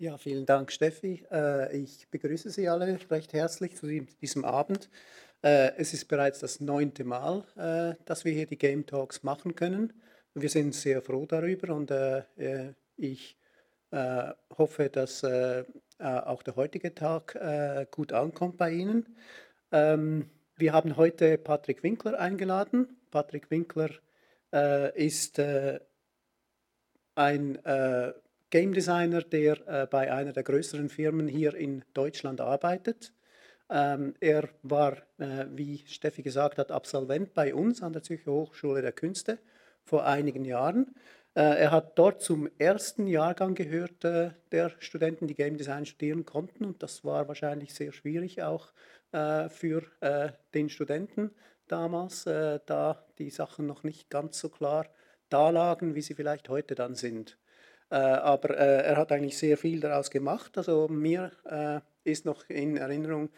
Ja, vielen Dank, Steffi. Äh, ich begrüße Sie alle recht herzlich zu diesem Abend. Äh, es ist bereits das neunte Mal, äh, dass wir hier die Game Talks machen können. Wir sind sehr froh darüber und ich hoffe, dass auch der heutige Tag gut ankommt bei Ihnen. Ähm, wir haben heute Patrick Winkler eingeladen. Patrick Winkler ist ein Game Designer, der äh, bei einer der größeren Firmen hier in Deutschland arbeitet. Ähm, er war, äh, wie Steffi gesagt hat, Absolvent bei uns an der Zürcher Hochschule der Künste vor einigen Jahren. Äh, er hat dort zum ersten Jahrgang gehört äh, der Studenten, die Game Design studieren konnten. Und das war wahrscheinlich sehr schwierig auch äh, für äh, den Studenten damals, da die Sachen noch nicht ganz so klar da lagen, wie sie vielleicht heute dann sind. Äh, aber äh, er hat eigentlich sehr viel daraus gemacht. Also mir äh, ist noch in Erinnerung,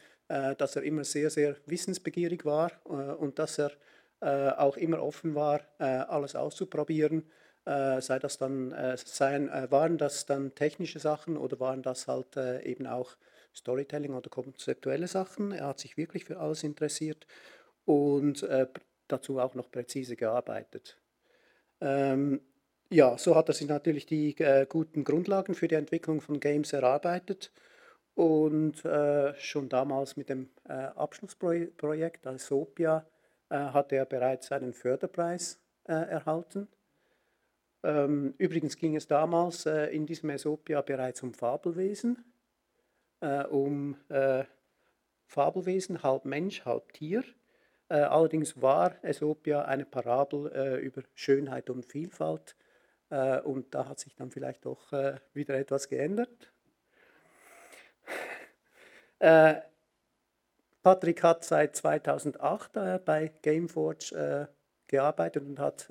dass er immer sehr, sehr wissensbegierig war und dass er auch immer offen war, alles auszuprobieren. sei das dann, seien, waren das dann technische Sachen oder waren das halt eben auch Storytelling oder konzeptuelle Sachen. Er hat sich wirklich für alles interessiert und dazu auch noch präzise gearbeitet. Ähm, ja, so hat er sich natürlich die äh, guten Grundlagen für die Entwicklung von Games erarbeitet und äh, schon damals mit dem äh, Abschlussprojekt als Sopia äh, hatte er bereits einen Förderpreis äh, erhalten. Ähm, übrigens ging es damals äh, in diesem Esopia bereits um Fabelwesen, um Fabelwesen, halb Mensch, halb Tier. allerdings war Esopia eine Parabel über Schönheit und Vielfalt äh, und da hat sich dann vielleicht doch äh, wieder etwas geändert. Äh, Patrick hat seit 2008 bei Gameforge gearbeitet und hat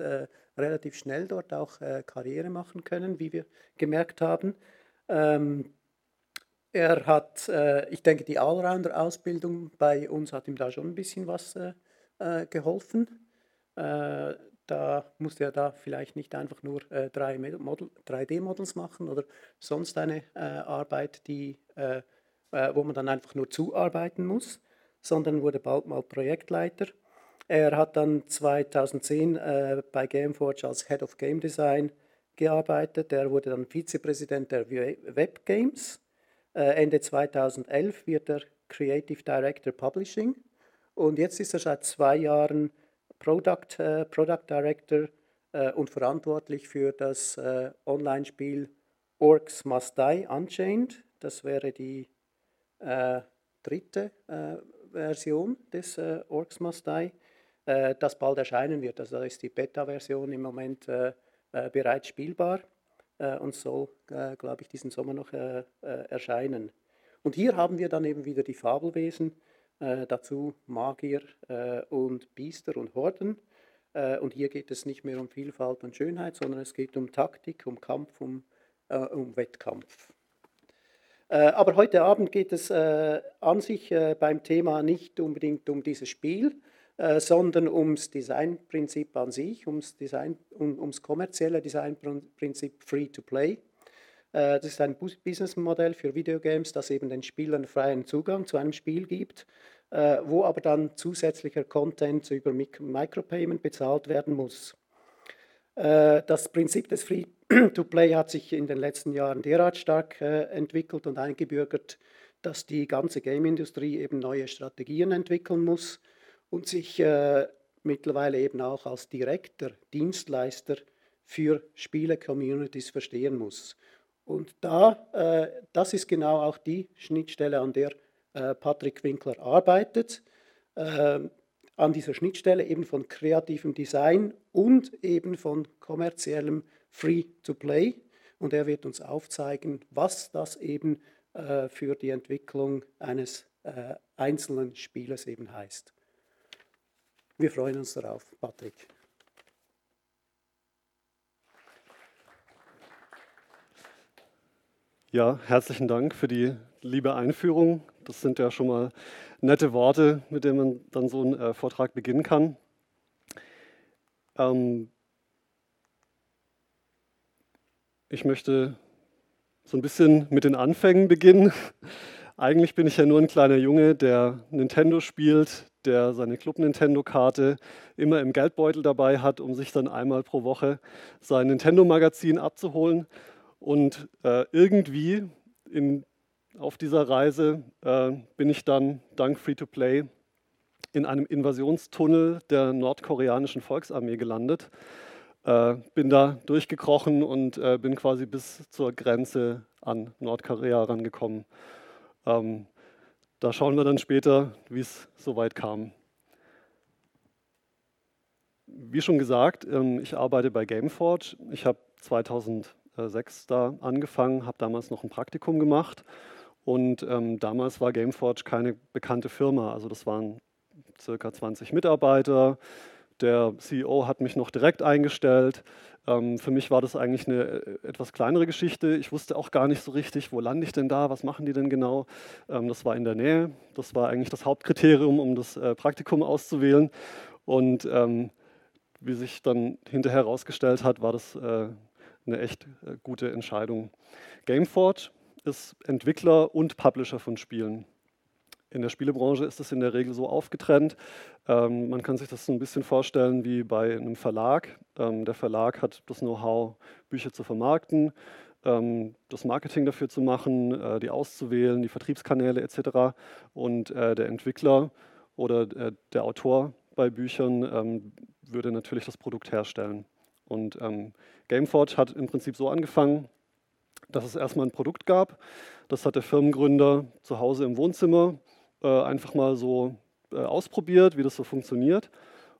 relativ schnell dort auch Karriere machen können, wie wir gemerkt haben. Ähm, er hat, ich denke, die Allrounder-Ausbildung bei uns hat ihm da schon ein bisschen was geholfen. Da musste er da vielleicht nicht einfach nur äh, 3D-Models machen oder sonst eine äh, Arbeit, die, äh, äh, wo man dann einfach nur zuarbeiten muss, sondern wurde bald mal Projektleiter. Er hat dann 2010 äh, bei Gameforge als Head of Game Design gearbeitet. Er wurde dann Vizepräsident der Web Games. Äh, Ende 2011 wird er Creative Director Publishing und jetzt ist er seit zwei Jahren Product, äh, Product Director äh, und verantwortlich für das äh, Online-Spiel Orcs Must Die Unchained. Das wäre die äh, dritte äh, Version des äh, Orcs Must Die, das bald erscheinen wird. Also da ist die Beta-Version im Moment bereits spielbar und soll, glaube ich, diesen Sommer noch erscheinen. Und hier haben wir dann eben wieder die Fabelwesen, äh, dazu Magier äh, und Biester und Horden. Äh, und hier geht es nicht mehr um Vielfalt und Schönheit, sondern es geht um Taktik, um Kampf, um, äh, um Wettkampf. Äh, aber heute Abend geht es äh, an sich beim Thema nicht unbedingt um dieses Spiel, sondern ums Designprinzip an sich, ums, Design, um, ums kommerzielle Designprinzip Free to Play. Das ist ein Businessmodell für Videogames, das eben den Spielern freien Zugang zu einem Spiel gibt äh, wo aber dann zusätzlicher Content über Micropayment bezahlt werden muss. Äh, das Prinzip des Free-to-Play hat sich in den letzten Jahren derart stark äh, entwickelt und eingebürgert, dass die ganze Game-Industrie eben neue Strategien entwickeln muss und sich äh, mittlerweile eben auch als direkter Dienstleister für Spiele-Communities verstehen muss. Und da, äh, das ist genau auch die Schnittstelle, an der äh, Patrick Winkler arbeitet, äh, an dieser Schnittstelle eben von kreativem Design und eben von kommerziellem Free-to-Play. Und er wird uns aufzeigen, was das eben äh, für die Entwicklung eines äh, einzelnen Spieles eben heißt. Wir freuen uns darauf, Patrick. Ja, herzlichen Dank für die liebe Einführung. Das sind ja schon mal nette Worte, mit denen man dann so einen äh, Vortrag beginnen kann. Ähm ich möchte so ein bisschen mit den Anfängen beginnen. Eigentlich bin ich ja nur ein kleiner Junge, der Nintendo spielt, der seine Club Nintendo-Karte immer im Geldbeutel dabei hat, um sich dann einmal pro Woche sein Nintendo-Magazin abzuholen. Und äh, irgendwie in, auf dieser Reise äh, bin ich dann dank Free-to-Play in einem Invasionstunnel der nordkoreanischen Volksarmee gelandet. Äh, bin da durchgekrochen und äh, bin quasi bis zur Grenze an Nordkorea rangekommen. Ähm, da schauen wir dann später, wie es soweit kam. Wie schon gesagt, ähm, ich arbeite bei Gameforge. Ich habe 2006 da angefangen, habe damals noch ein Praktikum gemacht und ähm, damals war Gameforge keine bekannte Firma. Also das waren circa 20 Mitarbeiter. Der CEO hat mich noch direkt eingestellt. Ähm, für mich war das eigentlich eine äh, etwas kleinere Geschichte. Ich wusste auch gar nicht so richtig, wo lande ich denn da, was machen die denn genau. Ähm, das war in der Nähe. Das war eigentlich das Hauptkriterium, um das äh, Praktikum auszuwählen. Und ähm, wie sich dann hinterher herausgestellt hat, war das äh, eine echt äh, gute Entscheidung. Gameforge ist Entwickler und Publisher von Spielen. In der Spielebranche ist es in der Regel so aufgetrennt. Ähm, man kann sich das so ein bisschen vorstellen wie bei einem Verlag. Ähm, der Verlag hat das Know-how, Bücher zu vermarkten, ähm, das Marketing dafür zu machen, äh, die auszuwählen, die Vertriebskanäle etc. Und äh, der Entwickler oder äh, der Autor bei Büchern ähm, würde natürlich das Produkt herstellen. Und ähm, Gameforge hat im Prinzip so angefangen, dass es erstmal ein Produkt gab. Das hat der Firmengründer zu Hause im Wohnzimmer äh, einfach mal so äh, ausprobiert, wie das so funktioniert.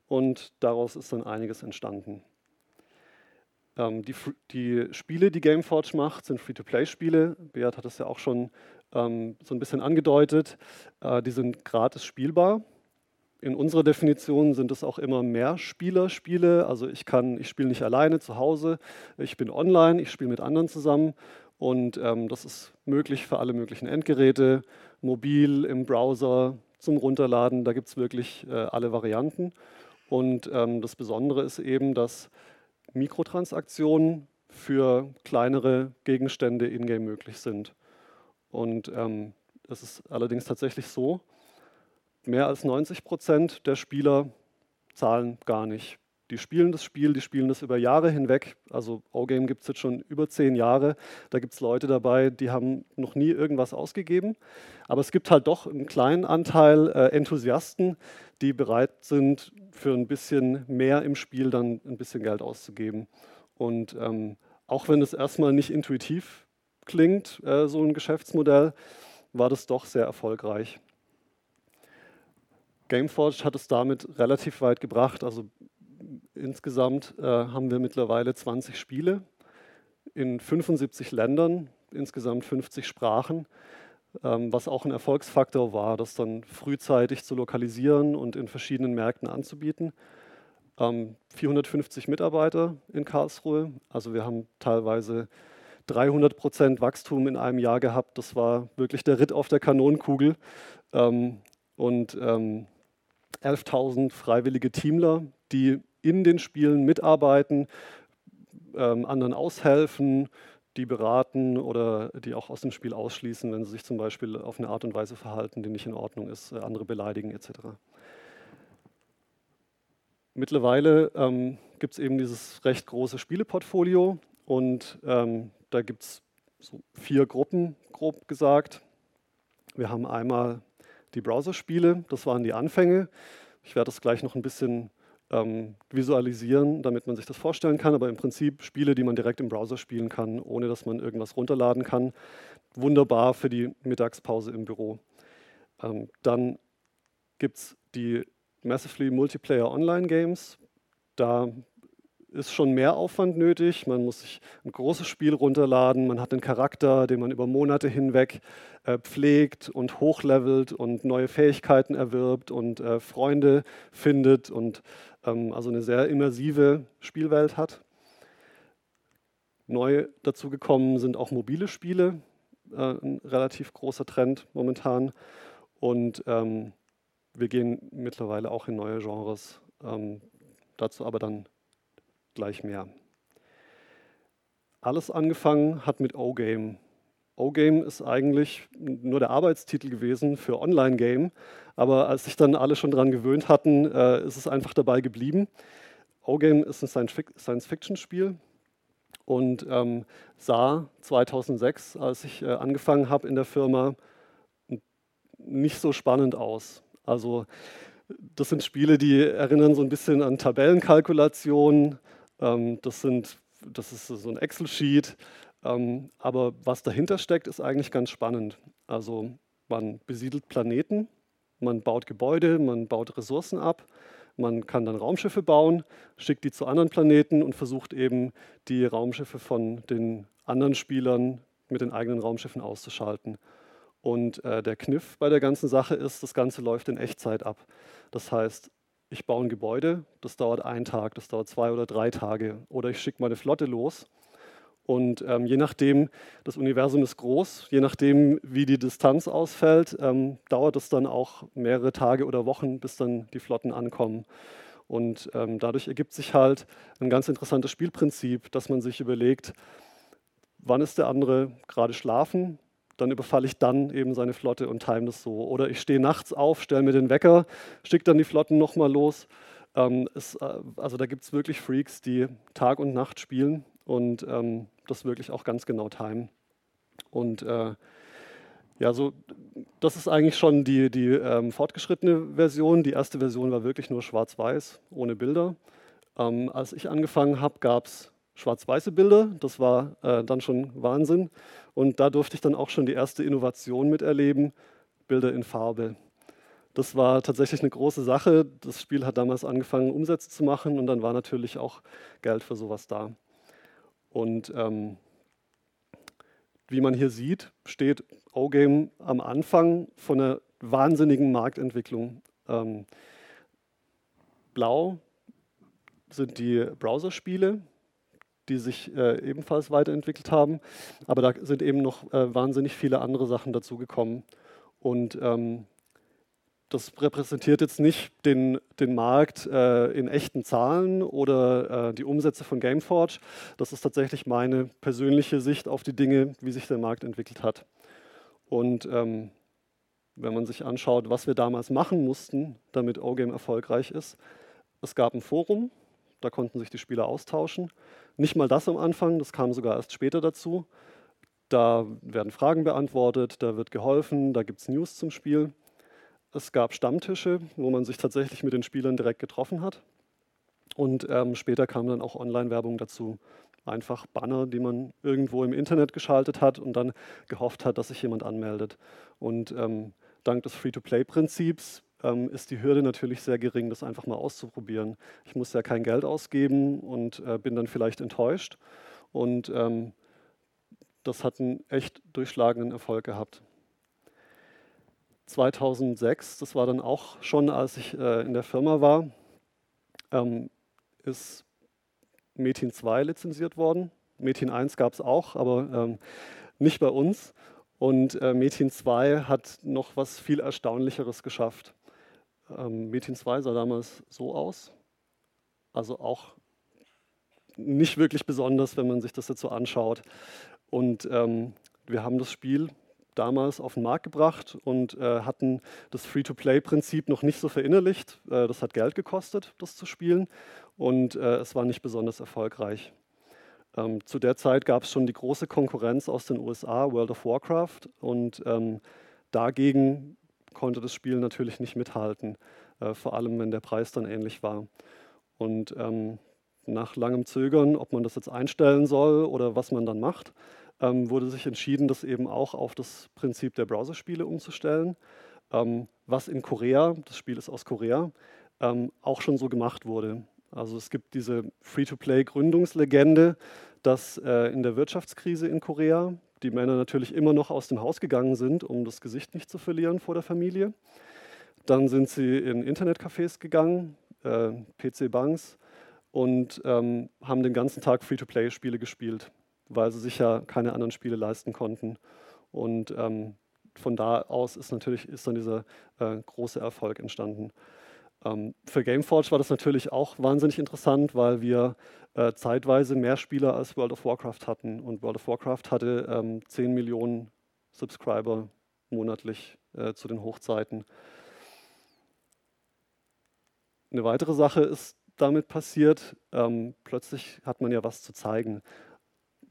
Und daraus ist dann einiges entstanden. Ähm, die, die, Spiele, die Gameforge macht, sind Free-to-Play-Spiele. Beat hat es ja auch schon ähm, so ein bisschen angedeutet. Äh, die sind gratis spielbar. In unserer Definition sind es auch immer mehr Spieler-Spiele. Also ich kann, ich spiele nicht alleine zu Hause, ich bin online, ich spiele mit anderen zusammen und ähm, das ist möglich für alle möglichen Endgeräte, mobil, im Browser, zum Runterladen. Da gibt es wirklich äh, alle Varianten. Und ähm, das Besondere ist eben, dass Mikrotransaktionen für kleinere Gegenstände in-game möglich sind. Und ähm, es ist allerdings tatsächlich so, mehr als 90 Prozent der Spieler zahlen gar nicht die spielen das Spiel, die spielen das über Jahre hinweg. Also O-Game gibt es jetzt schon über zehn Jahre. Da gibt es Leute dabei, die haben noch nie irgendwas ausgegeben. Aber es gibt halt doch einen kleinen Anteil äh, Enthusiasten, die bereit sind, für ein bisschen mehr im Spiel dann ein bisschen Geld auszugeben. Und ähm, auch wenn es erstmal nicht intuitiv klingt, äh, so ein Geschäftsmodell, war das doch sehr erfolgreich. Gameforge hat es damit relativ weit gebracht. Also Insgesamt äh, haben wir mittlerweile 20 Spiele in 75 Ländern, insgesamt 50 Sprachen, ähm, was auch ein Erfolgsfaktor war, das dann frühzeitig zu lokalisieren und in verschiedenen Märkten anzubieten. Ähm, 450 Mitarbeiter in Karlsruhe, also wir haben teilweise 300 Prozent Wachstum in einem Jahr gehabt. Das war wirklich der Ritt auf der Kanonenkugel. Ähm, und 11.000 ähm, freiwillige Teamler, die in den Spielen mitarbeiten, ähm, anderen aushelfen, die beraten oder die auch aus dem Spiel ausschließen, wenn sie sich zum Beispiel auf eine Art und Weise verhalten, die nicht in Ordnung ist, äh, andere beleidigen etc. Mittlerweile ähm, gibt es eben dieses recht große Spieleportfolio und ähm, da gibt es so vier Gruppen, grob gesagt. Wir haben einmal die Browserspiele, das waren die Anfänge. Ich werde das gleich noch ein bisschen ähm, visualisieren, damit man sich das vorstellen kann. Aber im Prinzip Spiele, die man direkt im Browser spielen kann, ohne dass man irgendwas runterladen kann. Wunderbar für die Mittagspause im Büro. Ähm, dann gibt es die Massively Multiplayer Online Games. Da ist schon mehr Aufwand nötig. Man muss sich ein großes Spiel runterladen. Man hat einen Charakter, den man über Monate hinweg äh, pflegt und hochlevelt und neue Fähigkeiten erwirbt und äh, Freunde findet und ähm, also eine sehr immersive Spielwelt hat. Neu dazugekommen sind auch mobile Spiele, äh, ein relativ großer Trend momentan. Und ähm, wir gehen mittlerweile auch in neue Genres. Ähm, dazu aber dann gleich mehr. Alles angefangen hat mit O-Game. O-Game ist eigentlich nur der Arbeitstitel gewesen für Online-Game, aber als sich dann alle schon daran gewöhnt hatten, äh, ist es einfach dabei geblieben. O-Game ist ein Science-Fiction-Spiel und ähm, sah 2006, als ich äh, angefangen habe in der Firma, nicht so spannend aus. Also das sind Spiele, die erinnern so ein bisschen an Tabellenkalkulationen. Ähm, das, sind, das ist so ein Excel-Sheet. Ähm, aber was dahinter steckt, ist eigentlich ganz spannend. Also man besiedelt Planeten, man baut Gebäude, man baut Ressourcen ab, man kann dann Raumschiffe bauen, schickt die zu anderen Planeten und versucht eben die Raumschiffe von den anderen Spielern mit den eigenen Raumschiffen auszuschalten. Und äh, der Kniff bei der ganzen Sache ist, das Ganze läuft in Echtzeit ab. Das heißt, ich baue ein Gebäude, das dauert einen Tag, das dauert zwei oder drei Tage. Oder ich schicke meine Flotte los. Und ähm, je nachdem, das Universum ist groß, je nachdem, wie die Distanz ausfällt, ähm, dauert es dann auch mehrere Tage oder Wochen, bis dann die Flotten ankommen. Und ähm, dadurch ergibt sich halt ein ganz interessantes Spielprinzip, dass man sich überlegt, wann ist der andere gerade schlafen, dann überfalle ich dann eben seine Flotte und time das so. Oder ich stehe nachts auf, stelle mir den Wecker, schicke dann die Flotten nochmal los. Ähm, es, äh, also da gibt es wirklich Freaks, die Tag und Nacht spielen und ähm, das wirklich auch ganz genau timen. Und äh, ja, so, das ist eigentlich schon die, die ähm, fortgeschrittene Version. Die erste Version war wirklich nur schwarz-weiß, ohne Bilder. Ähm, als ich angefangen habe, gab es schwarz-weiße Bilder. Das war äh, dann schon Wahnsinn. Und da durfte ich dann auch schon die erste Innovation miterleben, Bilder in Farbe. Das war tatsächlich eine große Sache. Das Spiel hat damals angefangen, Umsätze zu machen und dann war natürlich auch Geld für sowas da. Und ähm, wie man hier sieht, steht O-Game am Anfang von einer wahnsinnigen Marktentwicklung. Ähm, blau sind die Browserspiele, die sich äh, ebenfalls weiterentwickelt haben. Aber da sind eben noch äh, wahnsinnig viele andere Sachen dazugekommen. Und ähm, das repräsentiert jetzt nicht den, den Markt äh, in echten Zahlen oder äh, die Umsätze von Gameforge. Das ist tatsächlich meine persönliche Sicht auf die Dinge, wie sich der Markt entwickelt hat. Und ähm, wenn man sich anschaut, was wir damals machen mussten, damit O-Game erfolgreich ist, es gab ein Forum, da konnten sich die Spieler austauschen. Nicht mal das am Anfang, das kam sogar erst später dazu. Da werden Fragen beantwortet, da wird geholfen, da gibt es News zum Spiel. Es gab Stammtische, wo man sich tatsächlich mit den Spielern direkt getroffen hat. Und ähm, später kam dann auch Online-Werbung dazu. Einfach Banner, die man irgendwo im Internet geschaltet hat und dann gehofft hat, dass sich jemand anmeldet. Und ähm, dank des Free-to-Play-Prinzips ähm, ist die Hürde natürlich sehr gering, das einfach mal auszuprobieren. Ich muss ja kein Geld ausgeben und äh, bin dann vielleicht enttäuscht. Und ähm, das hat einen echt durchschlagenden Erfolg gehabt. 2006, das war dann auch schon, als ich äh, in der Firma war, ähm, ist Metin 2 lizenziert worden. Metin 1 gab es auch, aber ähm, nicht bei uns. Und äh, Metin 2 hat noch was viel Erstaunlicheres geschafft. Ähm, Metin 2 sah damals so aus. Also auch nicht wirklich besonders, wenn man sich das jetzt so anschaut. Und ähm, wir haben das Spiel damals auf den Markt gebracht und äh, hatten das Free-to-Play-Prinzip noch nicht so verinnerlicht. Äh, das hat Geld gekostet, das zu spielen und äh, es war nicht besonders erfolgreich. Ähm, zu der Zeit gab es schon die große Konkurrenz aus den USA, World of Warcraft, und ähm, dagegen konnte das Spiel natürlich nicht mithalten, äh, vor allem wenn der Preis dann ähnlich war. Und ähm, nach langem Zögern, ob man das jetzt einstellen soll oder was man dann macht, ähm, wurde sich entschieden, das eben auch auf das Prinzip der Browserspiele umzustellen, ähm, was in Korea, das Spiel ist aus Korea, ähm, auch schon so gemacht wurde. Also es gibt diese Free-to-Play-Gründungslegende, dass äh, in der Wirtschaftskrise in Korea die Männer natürlich immer noch aus dem Haus gegangen sind, um das Gesicht nicht zu verlieren vor der Familie. Dann sind sie in Internetcafés gegangen, äh, PC-Banks, und ähm, haben den ganzen Tag Free-to-Play-Spiele gespielt, weil sie sich ja keine anderen Spiele leisten konnten. Und ähm, von da aus ist natürlich ist dann dieser äh, große Erfolg entstanden. Ähm, für Gameforge war das natürlich auch wahnsinnig interessant, weil wir äh, zeitweise mehr Spieler als World of Warcraft hatten. Und World of Warcraft hatte ähm, 10 Millionen Subscriber monatlich äh, zu den Hochzeiten. Eine weitere Sache ist damit passiert, ähm, plötzlich hat man ja was zu zeigen.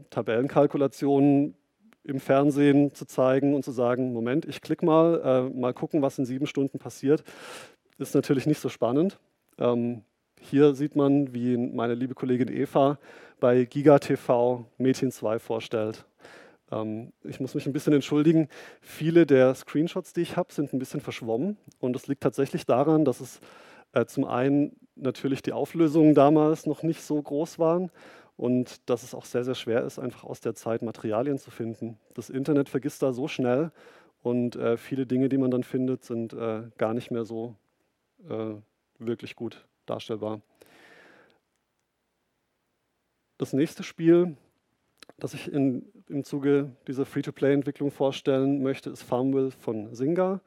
Tabellenkalkulationen im Fernsehen zu zeigen und zu sagen, Moment, ich klicke mal, äh, mal gucken, was in sieben Stunden passiert, ist natürlich nicht so spannend. Ähm, hier sieht man, wie meine liebe Kollegin Eva bei Giga TV Mädchen 2 vorstellt. Ähm, ich muss mich ein bisschen entschuldigen. Viele der Screenshots, die ich habe, sind ein bisschen verschwommen. Und das liegt tatsächlich daran, dass es äh, zum einen natürlich die Auflösungen damals noch nicht so groß waren und dass es auch sehr, sehr schwer ist, einfach aus der Zeit Materialien zu finden. Das Internet vergisst da so schnell und äh, viele Dinge, die man dann findet, sind äh, gar nicht mehr so äh, wirklich gut darstellbar. Das nächste Spiel, das ich in, im Zuge dieser Free-to-Play-Entwicklung vorstellen möchte, ist Farmville von Zynga.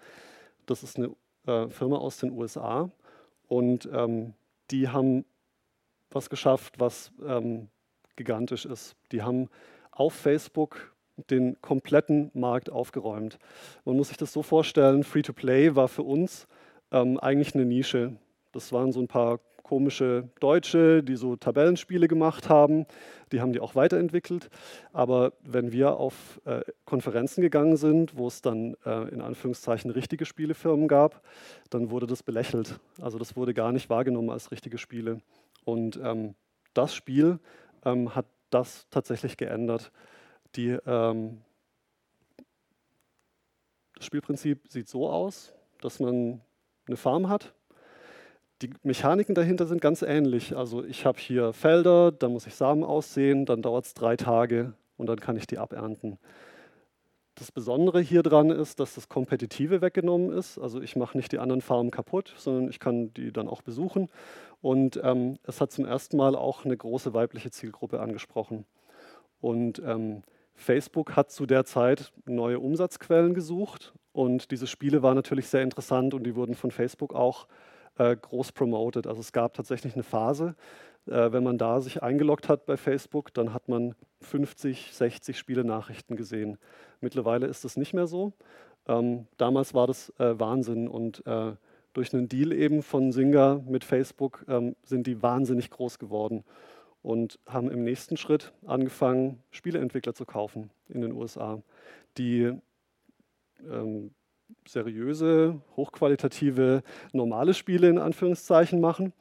Das ist eine äh, Firma aus den USA und ähm, die haben was geschafft, was ähm, gigantisch ist. Die haben auf Facebook den kompletten Markt aufgeräumt. Man muss sich das so vorstellen, Free-to-Play war für uns ähm, eigentlich eine Nische. Das waren so ein paar komische Deutsche, die so Tabellenspiele gemacht haben. Die haben die auch weiterentwickelt. Aber wenn wir auf äh, Konferenzen gegangen sind, wo es dann äh, in Anführungszeichen richtige Spielefirmen gab, dann wurde das belächelt. Also das wurde gar nicht wahrgenommen als richtige Spiele. Und ähm, das Spiel ähm, hat das tatsächlich geändert. Die, ähm, das Spielprinzip sieht so aus, dass man eine Farm hat die Mechaniken dahinter sind ganz ähnlich. Also ich habe hier Felder, da muss ich Samen aussehen, dann dauert es drei Tage und dann kann ich die abernten. Das Besondere hier dran ist, dass das Kompetitive weggenommen ist. Also ich mache nicht die anderen Farmen kaputt, sondern ich kann die dann auch besuchen. Und ähm, es hat zum ersten Mal auch eine große weibliche Zielgruppe angesprochen. Und ähm, Facebook hat zu der Zeit neue Umsatzquellen gesucht. Und diese Spiele waren natürlich sehr interessant und die wurden von Facebook auch groß promoted. Also es gab tatsächlich eine Phase, äh, wenn man da sich eingeloggt hat bei Facebook, dann hat man 50, 60 Spiele-Nachrichten gesehen. Mittlerweile ist das nicht mehr so. Ähm, damals war das äh, Wahnsinn und äh, durch einen Deal eben von Singer mit Facebook ähm, sind die wahnsinnig groß geworden und haben im nächsten Schritt angefangen, Spieleentwickler zu kaufen in den USA, die ähm, seriöse, hochqualitative, normale Spiele in Anführungszeichen machen.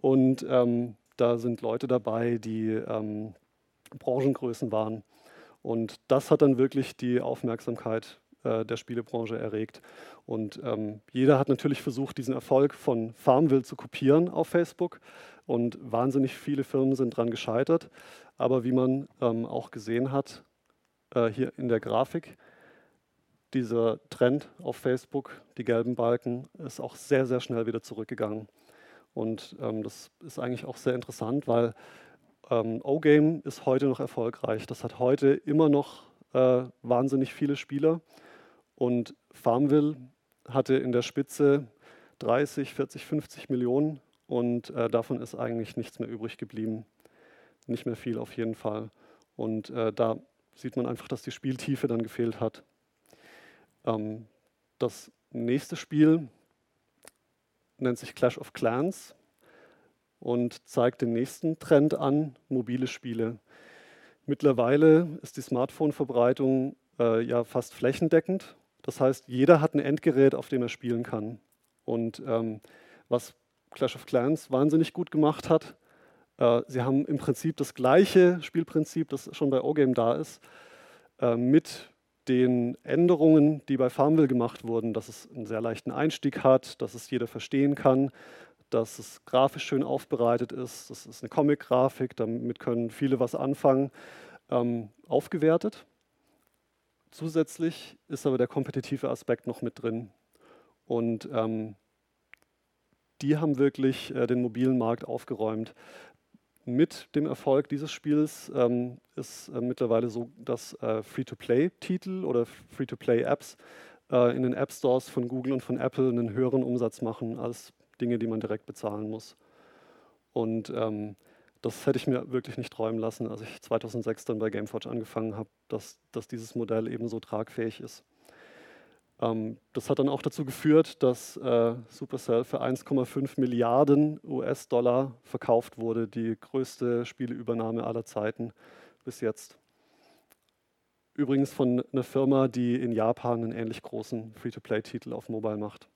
Und ähm, da sind Leute dabei, die ähm, Branchengrößen waren. Und das hat dann wirklich die Aufmerksamkeit äh, der Spielebranche erregt. Und ähm, jeder hat natürlich versucht, diesen Erfolg von Farmville zu kopieren auf Facebook. Und wahnsinnig viele Firmen sind daran gescheitert. Aber wie man ähm, auch gesehen hat, äh, hier in der Grafik, dieser Trend auf Facebook, die gelben Balken, ist auch sehr, sehr schnell wieder zurückgegangen. Und ähm, das ist eigentlich auch sehr interessant, weil ähm, O-Game ist heute noch erfolgreich. Das hat heute immer noch äh, wahnsinnig viele Spieler. Und Farmville hatte in der Spitze 30, 40, 50 Millionen und äh, davon ist eigentlich nichts mehr übrig geblieben. Nicht mehr viel auf jeden Fall. Und äh, da sieht man einfach, dass die Spieltiefe dann gefehlt hat. Ähm, das nächste Spiel nennt sich Clash of Clans und zeigt den nächsten Trend an, mobile Spiele. Mittlerweile ist die Smartphone-Verbreitung äh, ja fast flächendeckend. Das heißt, jeder hat ein Endgerät, auf dem er spielen kann. Und ähm, was Clash of Clans wahnsinnig gut gemacht hat, äh, sie haben im Prinzip das gleiche Spielprinzip, das schon bei O-Game da ist, äh, mit den Änderungen, die bei Farmville gemacht wurden, dass es einen sehr leichten Einstieg hat, dass es jeder verstehen kann, dass es grafisch schön aufbereitet ist, das ist eine Comic-Grafik, damit können viele was anfangen, ähm, aufgewertet. Zusätzlich ist aber der kompetitive Aspekt noch mit drin. Und ähm, die haben wirklich äh, den mobilen Markt aufgeräumt mit dem Erfolg dieses Spiels ähm, ist äh, mittlerweile so, dass äh, Free-to-Play-Titel oder Free-to-Play-Apps äh, in den App Stores von Google und von Apple einen höheren Umsatz machen als Dinge, die man direkt bezahlen muss. Und ähm, das hätte ich mir wirklich nicht träumen lassen, als ich 2006 dann bei Gameforge angefangen habe, dass, dass dieses Modell eben so tragfähig ist. Ähm, das hat dann auch dazu geführt, dass äh, Supercell für 1,5 Milliarden US-Dollar verkauft wurde, die größte Spieleübernahme aller Zeiten bis jetzt. Übrigens von einer Firma, die in Japan einen ähnlich großen Free-to-Play-Titel auf Mobile macht.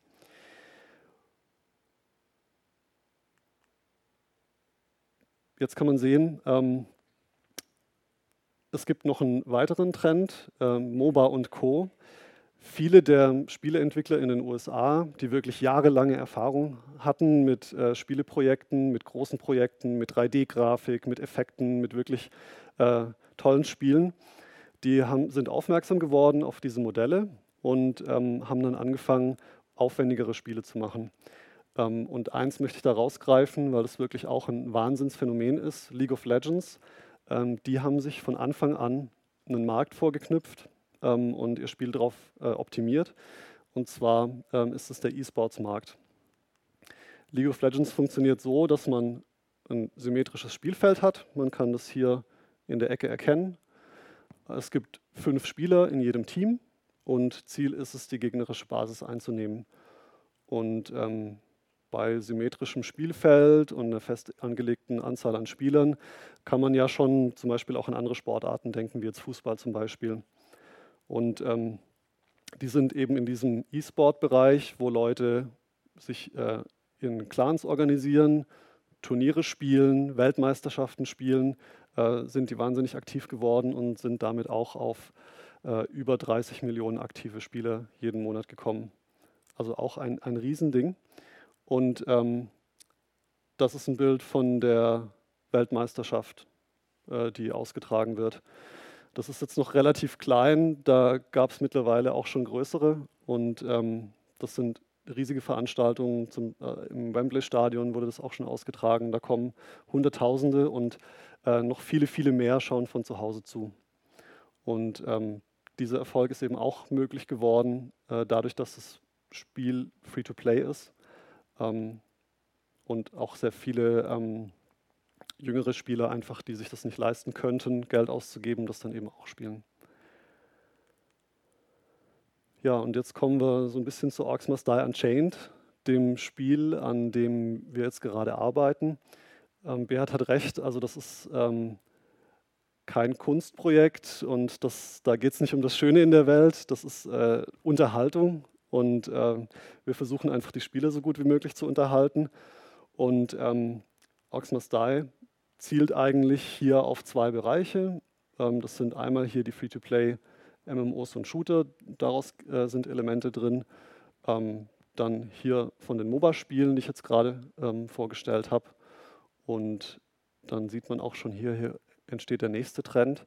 Jetzt kann man sehen, ähm, es gibt noch einen weiteren Trend, äh, MOBA und Co. Viele der Spieleentwickler in den USA, die wirklich jahrelange Erfahrung hatten mit äh, Spieleprojekten, mit großen Projekten, mit 3D-Grafik, mit Effekten, mit wirklich äh, tollen Spielen, die haben, sind aufmerksam geworden auf diese Modelle und ähm, haben dann angefangen, aufwendigere Spiele zu machen. Ähm, und eins möchte ich da rausgreifen, weil es wirklich auch ein Wahnsinnsphänomen ist, League of Legends. Ähm, die haben sich von Anfang an einen Markt vorgeknüpft ähm, und ihr Spiel darauf äh, optimiert. Und zwar ähm, ist es der E-Sports-Markt. League of Legends funktioniert so, dass man ein symmetrisches Spielfeld hat. Man kann das hier in der Ecke erkennen. Es gibt fünf Spieler in jedem Team und Ziel ist es, die gegnerische Basis einzunehmen. Und ähm, bei symmetrischem Spielfeld und einer fest angelegten Anzahl an Spielern kann man ja schon zum Beispiel auch an andere Sportarten denken, wie jetzt Fußball zum Beispiel. Und ähm, die sind eben in diesem E-Sport-Bereich, wo Leute sich äh, in Clans organisieren, Turniere spielen, Weltmeisterschaften spielen, äh, sind die wahnsinnig aktiv geworden und sind damit auch auf äh, über 30 Millionen aktive Spieler jeden Monat gekommen. Also auch ein, ein Riesending. Und ähm, das ist ein Bild von der Weltmeisterschaft, äh, die ausgetragen wird. Das ist jetzt noch relativ klein, da gab es mittlerweile auch schon größere. Und ähm, das sind riesige Veranstaltungen. Zum, äh, Im Wembley-Stadion wurde das auch schon ausgetragen. Da kommen Hunderttausende und äh, noch viele, viele mehr schauen von zu Hause zu. Und ähm, dieser Erfolg ist eben auch möglich geworden, äh, dadurch, dass das Spiel Free-to-Play ist ähm, und auch sehr viele ähm, jüngere Spieler einfach, die sich das nicht leisten könnten, Geld auszugeben, das dann eben auch spielen. Ja, und jetzt kommen wir so ein bisschen zu Orcs Must Die Unchained, dem Spiel, an dem wir jetzt gerade arbeiten. Ähm, Beat hat recht, also das ist ähm, kein Kunstprojekt und das, da geht es nicht um das Schöne in der Welt, das ist äh, Unterhaltung und äh, wir versuchen einfach die Spieler so gut wie möglich zu unterhalten. Und ähm, Ox Must Die zielt eigentlich hier auf zwei Bereiche. Ähm, das sind einmal hier die Free-to-Play MMOs und Shooter, daraus äh, sind Elemente drin. Ähm, dann hier von den MOBA-Spielen, die ich jetzt gerade ähm, vorgestellt habe. Und dann sieht man auch schon hier, hier entsteht der nächste Trend.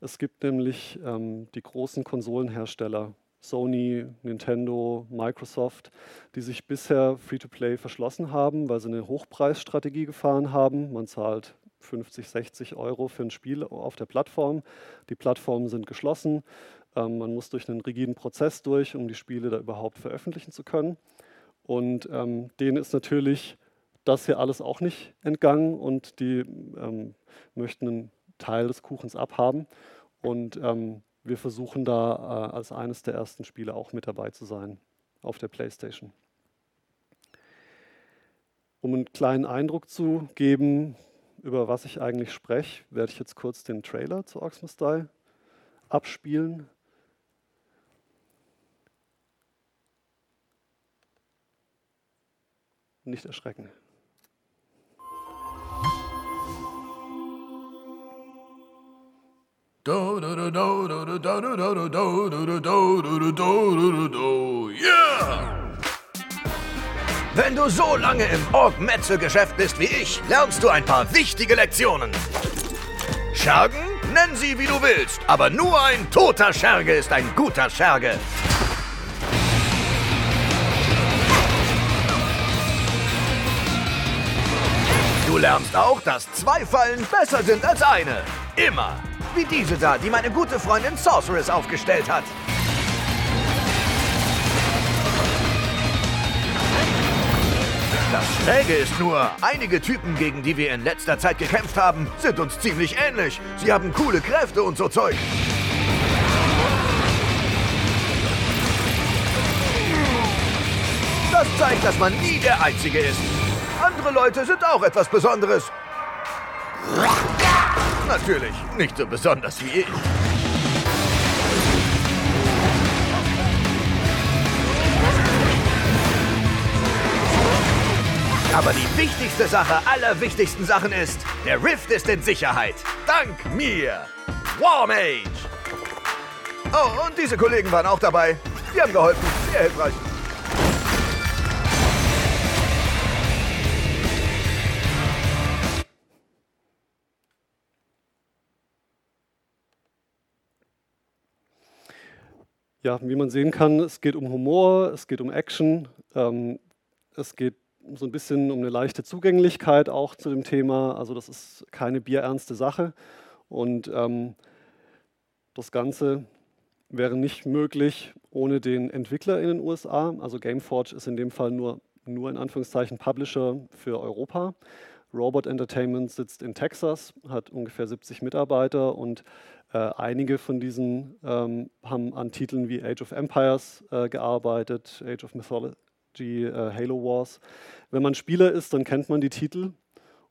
Es gibt nämlich die großen Konsolenhersteller Sony, Nintendo, Microsoft, die sich bisher Free-to-Play verschlossen haben, weil sie eine Hochpreisstrategie gefahren haben. Man zahlt 50, 60 Euro für ein Spiel auf der Plattform. Die Plattformen sind geschlossen. Ähm, man muss durch einen rigiden Prozess durch, um die Spiele da überhaupt veröffentlichen zu können. Und ähm, denen ist natürlich das hier alles auch nicht entgangen und die ähm, möchten einen Teil des Kuchens abhaben. Und ähm, wir versuchen da äh, als eines der ersten Spiele auch mit dabei zu sein auf der PlayStation. Um einen kleinen Eindruck zu geben, über was ich eigentlich spreche, werde ich jetzt kurz den Trailer zu Oxmas Die abspielen. Nicht erschrecken. Yeah! Wenn du so lange im Org-Metzel-Geschäft bist wie ich, lernst du ein paar wichtige Lektionen. Schergen? Nenn sie wie du willst, aber nur ein toter Scherge ist ein guter Scherge. Du lernst auch, dass zwei Fallen besser sind als eine. Immer. Wie diese da, die meine gute Freundin Sorceress aufgestellt hat. Das Schräge ist nur, einige Typen, gegen die wir in letzter Zeit gekämpft haben, sind uns ziemlich ähnlich. Sie haben coole Kräfte und so Zeug. Das zeigt, dass man nie der Einzige ist. Andere Leute sind auch etwas Besonderes. Natürlich, nicht so besonders wie ich. Aber die wichtigste Sache aller wichtigsten Sachen ist, der Rift ist in Sicherheit. Dank mir. Warmage. Oh, und diese Kollegen waren auch dabei. Die haben geholfen. Sehr hilfreich. Ja, wie man sehen kann, es geht um Humor, es geht um Action, ähm, es geht so ein bisschen um eine leichte Zugänglichkeit auch zu dem Thema. Also das ist keine bierernste Sache. Und ähm, das Ganze wäre nicht möglich ohne den Entwickler in den USA. Also Gameforge ist in dem Fall nur, nur in Anführungszeichen Publisher für Europa. Robot Entertainment sitzt in Texas, hat ungefähr 70 Mitarbeiter und äh, einige von diesen ähm, haben an Titeln wie Age of Empires äh, gearbeitet, Age of Mythology, äh, Halo Wars. Wenn man Spieler ist, dann kennt man die Titel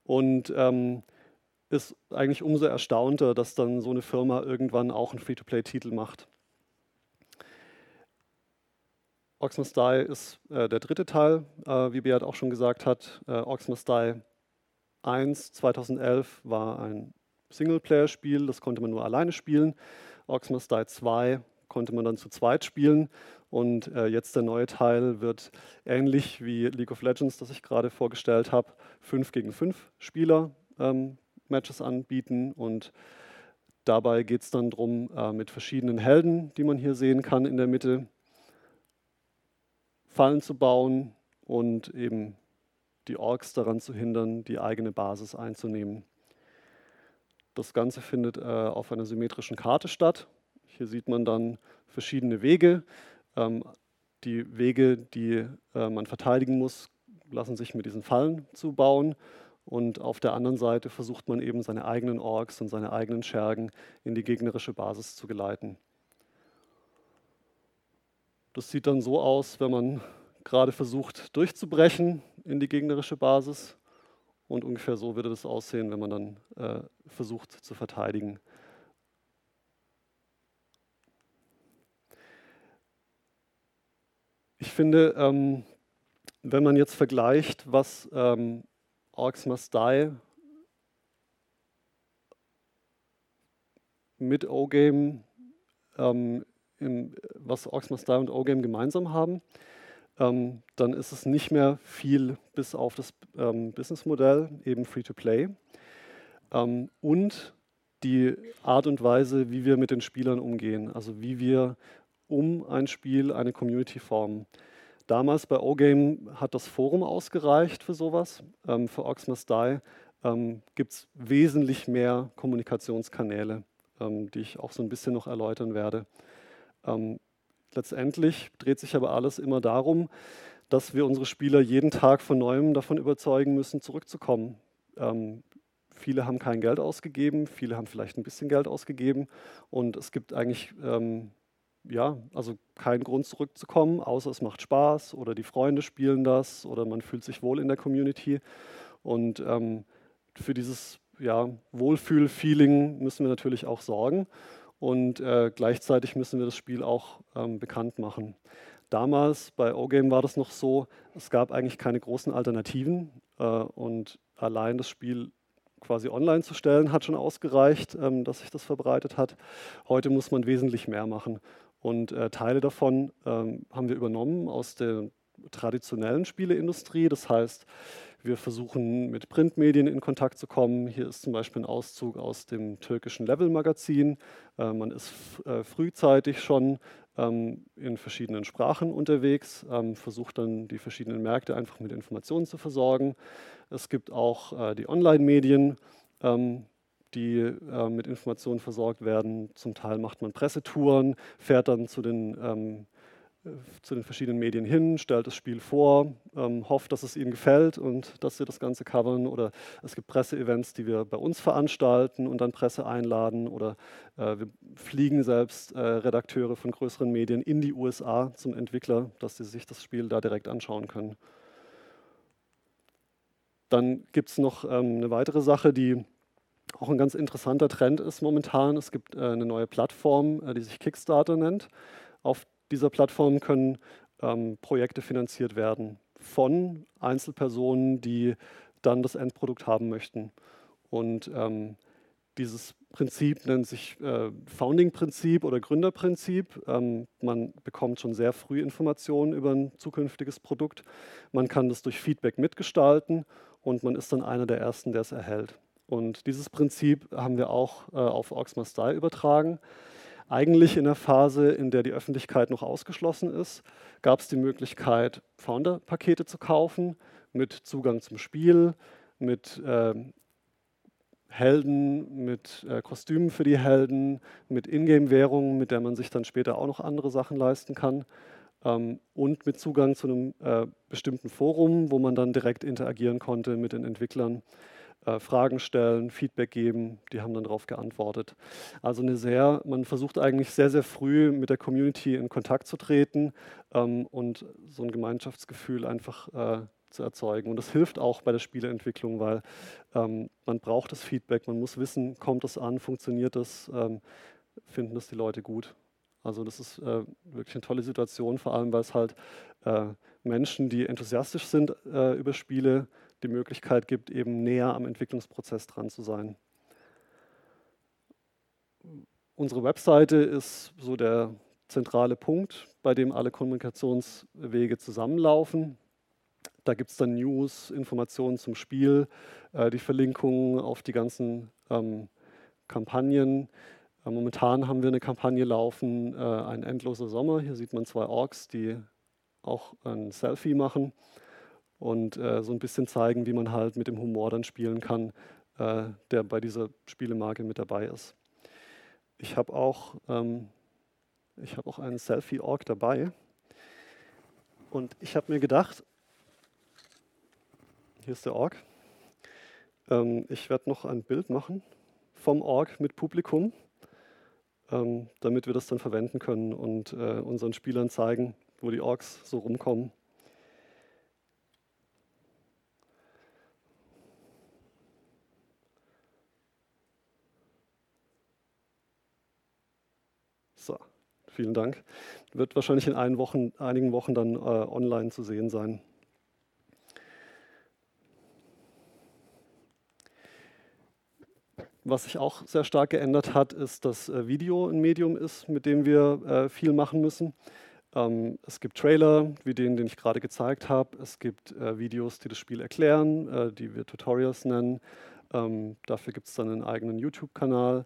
und ähm, ist eigentlich umso erstaunter, dass dann so eine Firma irgendwann auch einen Free-to-Play-Titel macht. Ox Must Die ist äh, der dritte Teil, äh, wie Beat auch schon gesagt hat. Äh, Ox Must Die 1 2011 war ein Singleplayer-Spiel, das konnte man nur alleine spielen. Oxmas Die 2 konnte man dann zu zweit spielen. Und äh, jetzt der neue Teil wird ähnlich wie League of Legends, das ich gerade vorgestellt habe, 5 gegen 5 Spieler ähm, Matches anbieten. Und dabei geht es dann darum, äh, mit verschiedenen Helden, die man hier sehen kann in der Mitte, Fallen zu bauen und eben die Orks daran zu hindern, die eigene Basis einzunehmen. Das Ganze findet äh, auf einer symmetrischen Karte statt. Hier sieht man dann verschiedene Wege. Ähm, die Wege, die äh, man verteidigen muss, lassen sich mit diesen Fallen zubauen. Und auf der anderen Seite versucht man eben seine eigenen Orks und seine eigenen Schergen in die gegnerische Basis zu geleiten. Das sieht dann so aus, wenn man gerade versucht durchzubrechen in die gegnerische Basis. Und ungefähr so würde das aussehen, wenn man dann äh, versucht zu verteidigen. Ich finde, ähm, wenn man jetzt vergleicht, was ähm, Orcs Must Die mit O-Game, ähm, was Orcs Must Die und O-Game gemeinsam haben, ähm, dann ist es nicht mehr viel bis auf das ähm, Businessmodell, eben Free-to-Play. Ähm, und die Art und Weise, wie wir mit den Spielern umgehen, also wie wir um ein Spiel eine Community formen. Damals bei O-Game hat das Forum ausgereicht für sowas. Ähm, für Ox Must Die ähm, gibt es wesentlich mehr Kommunikationskanäle, ähm, die ich auch so ein bisschen noch erläutern werde. Ähm, Letztendlich dreht sich aber alles immer darum, dass wir unsere Spieler jeden Tag von neuem davon überzeugen müssen, zurückzukommen. Ähm, viele haben kein Geld ausgegeben, viele haben vielleicht ein bisschen Geld ausgegeben und es gibt eigentlich ähm, ja, also keinen Grund zurückzukommen, außer es macht Spaß oder die Freunde spielen das oder man fühlt sich wohl in der Community. Und ähm, für dieses ja, Wohlfühl-Feeling müssen wir natürlich auch sorgen und äh, gleichzeitig müssen wir das Spiel auch ähm, bekannt machen. Damals bei O-Game war das noch so, es gab eigentlich keine großen Alternativen äh, und allein das Spiel quasi online zu stellen hat schon ausgereicht, ähm, dass sich das verbreitet hat. Heute muss man wesentlich mehr machen und äh, Teile davon ähm, haben wir übernommen aus der traditionellen Spieleindustrie. Das heißt, wir versuchen mit Printmedien in Kontakt zu kommen. Hier ist zum Beispiel ein Auszug aus dem türkischen Level-Magazin. Äh, man ist äh, frühzeitig schon ähm, in verschiedenen Sprachen unterwegs, ähm, versucht dann die verschiedenen Märkte einfach mit Informationen zu versorgen. Es gibt auch äh, die Online-Medien, ähm, die äh, mit Informationen versorgt werden. Zum Teil macht man Pressetouren, fährt dann zu den ähm, zu den verschiedenen Medien hin, stellt das Spiel vor, ähm, hofft, dass es ihnen gefällt und dass sie das Ganze covern. Oder es gibt Presseevents, die wir bei uns veranstalten und dann Presse einladen. Oder äh, wir fliegen selbst äh, Redakteure von größeren Medien in die USA zum Entwickler, dass sie sich das Spiel da direkt anschauen können. Dann gibt es noch ähm, eine weitere Sache, die auch ein ganz interessanter Trend ist momentan. Es gibt äh, eine neue Plattform, äh, die sich Kickstarter nennt. Auf dieser Plattform können ähm, Projekte finanziert werden von Einzelpersonen, die dann das Endprodukt haben möchten. Und ähm, dieses Prinzip nennt sich äh, Founding-Prinzip oder Gründerprinzip. Ähm, man bekommt schon sehr früh Informationen über ein zukünftiges Produkt. Man kann das durch Feedback mitgestalten und man ist dann einer der Ersten, der es erhält. Und dieses Prinzip haben wir auch äh, auf Oxma Style übertragen. Eigentlich in der Phase, in der die Öffentlichkeit noch ausgeschlossen ist, gab es die Möglichkeit, Founder-Pakete zu kaufen mit Zugang zum Spiel, mit äh, Helden, mit äh, Kostümen für die Helden, mit Ingame-Währungen, mit der man sich dann später auch noch andere Sachen leisten kann ähm, und mit Zugang zu einem äh, bestimmten Forum, wo man dann direkt interagieren konnte mit den Entwicklern äh, Fragen stellen, Feedback geben, die haben dann darauf geantwortet. Also eine sehr, man versucht eigentlich sehr, sehr früh mit der Community in Kontakt zu treten ähm, und so ein Gemeinschaftsgefühl einfach äh, zu erzeugen. Und das hilft auch bei der Spieleentwicklung, weil ähm, man braucht das Feedback, man muss wissen, kommt das an, funktioniert das, ähm, finden das die Leute gut. Also das ist äh, wirklich eine tolle Situation, vor allem weil es halt äh, Menschen, die enthusiastisch sind äh, über Spiele, die Möglichkeit gibt, eben näher am Entwicklungsprozess dran zu sein. Unsere Webseite ist so der zentrale Punkt, bei dem alle Kommunikationswege zusammenlaufen. Da gibt es dann News, Informationen zum Spiel, äh, die Verlinkungen auf die ganzen ähm, Kampagnen. Äh, momentan haben wir eine Kampagne laufen, äh, ein endloser Sommer. Hier sieht man zwei Orks, die auch ein Selfie machen und äh, so ein bisschen zeigen, wie man halt mit dem Humor dann spielen kann, äh, der bei dieser Spielemarke mit dabei ist. Ich habe auch, ähm, hab auch einen Selfie-Org dabei und ich habe mir gedacht, hier ist der Org, ähm, ich werde noch ein Bild machen vom Org mit Publikum, ähm, damit wir das dann verwenden können und äh, unseren Spielern zeigen, wo die Orks so rumkommen. So, vielen Dank. Wird wahrscheinlich in Wochen, einigen Wochen dann äh, online zu sehen sein. Was sich auch sehr stark geändert hat, ist, dass äh, Video ein Medium ist, mit dem wir äh, viel machen müssen. Ähm, es gibt Trailer, wie den, den ich gerade gezeigt habe. Es gibt äh, Videos, die das Spiel erklären, äh, die wir Tutorials nennen. Ähm, dafür gibt es dann einen eigenen YouTube-Kanal.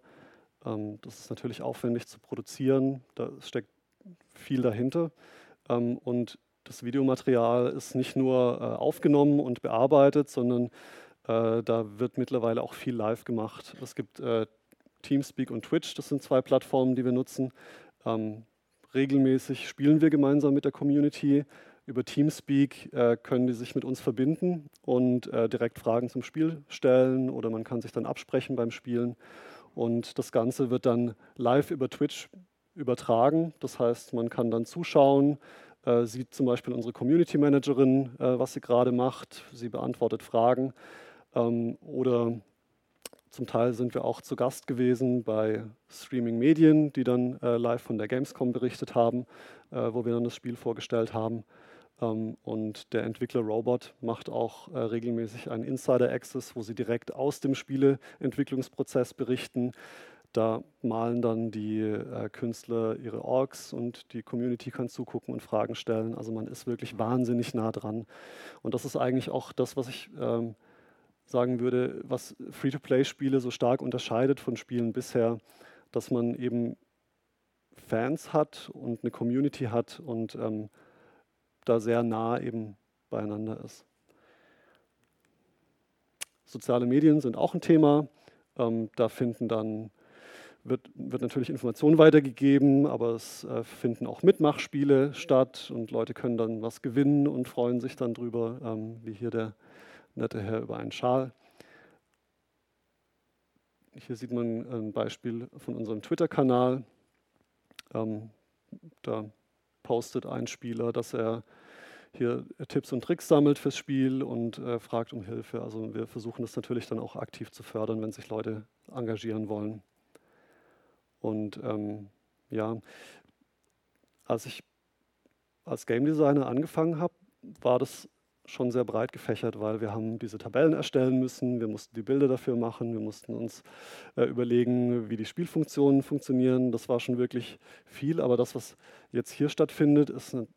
Ähm, das ist natürlich aufwendig zu produzieren, da steckt viel dahinter. Ähm, und das Videomaterial ist nicht nur äh, aufgenommen und bearbeitet, sondern äh, da wird mittlerweile auch viel live gemacht. Es gibt äh, Teamspeak und Twitch, das sind zwei Plattformen, die wir nutzen. Ähm, regelmäßig spielen wir gemeinsam mit der Community. Über Teamspeak können die sich mit uns verbinden und direkt Fragen zum Spiel stellen oder man kann sich dann absprechen beim Spielen. Und das Ganze wird dann live über Twitch übertragen. Das heißt, man kann dann zuschauen, äh, sieht zum Beispiel unsere Community Managerin, äh, was sie gerade macht. Sie beantwortet Fragen. Ähm, oder zum Teil sind wir auch zu Gast gewesen bei Streaming-Medien, die dann äh, live von der Gamescom berichtet haben, äh, wo wir dann das Spiel vorgestellt haben. Ähm, und der Entwickler Robot macht auch äh, regelmäßig einen Insider-Access, wo sie direkt aus dem Spieleentwicklungsprozess berichten. Da malen dann die äh, Künstler ihre Orgs und die Community kann zugucken und Fragen stellen. Also man ist wirklich wahnsinnig nah dran. Und das ist eigentlich auch das, was ich ähm, sagen würde, was Free-to-Play-Spiele so stark unterscheidet von Spielen bisher, dass man eben Fans hat und eine Community hat und ähm, da sehr nah eben beieinander ist. Soziale Medien sind auch ein Thema. Ähm, da finden dann wird, wird natürlich Informationen weitergegeben, aber es äh, finden auch Mitmachspiele statt und Leute können dann was gewinnen und freuen sich dann drüber, ähm, wie hier der nette Herr über einen Schal. Hier sieht man ein Beispiel von unserem Twitter-Kanal. Ähm, da postet ein Spieler, dass er hier Tipps und Tricks sammelt fürs Spiel und äh, fragt um Hilfe. Also wir versuchen das natürlich dann auch aktiv zu fördern, wenn sich Leute engagieren wollen. Und ähm, ja, als ich als Game Designer angefangen habe, war das schon sehr breit gefächert, weil wir haben diese Tabellen erstellen müssen, wir mussten die Bilder dafür machen, wir mussten uns äh, überlegen, wie die Spielfunktionen funktionieren. Das war schon wirklich viel, aber das, was jetzt hier stattfindet, ist, eine,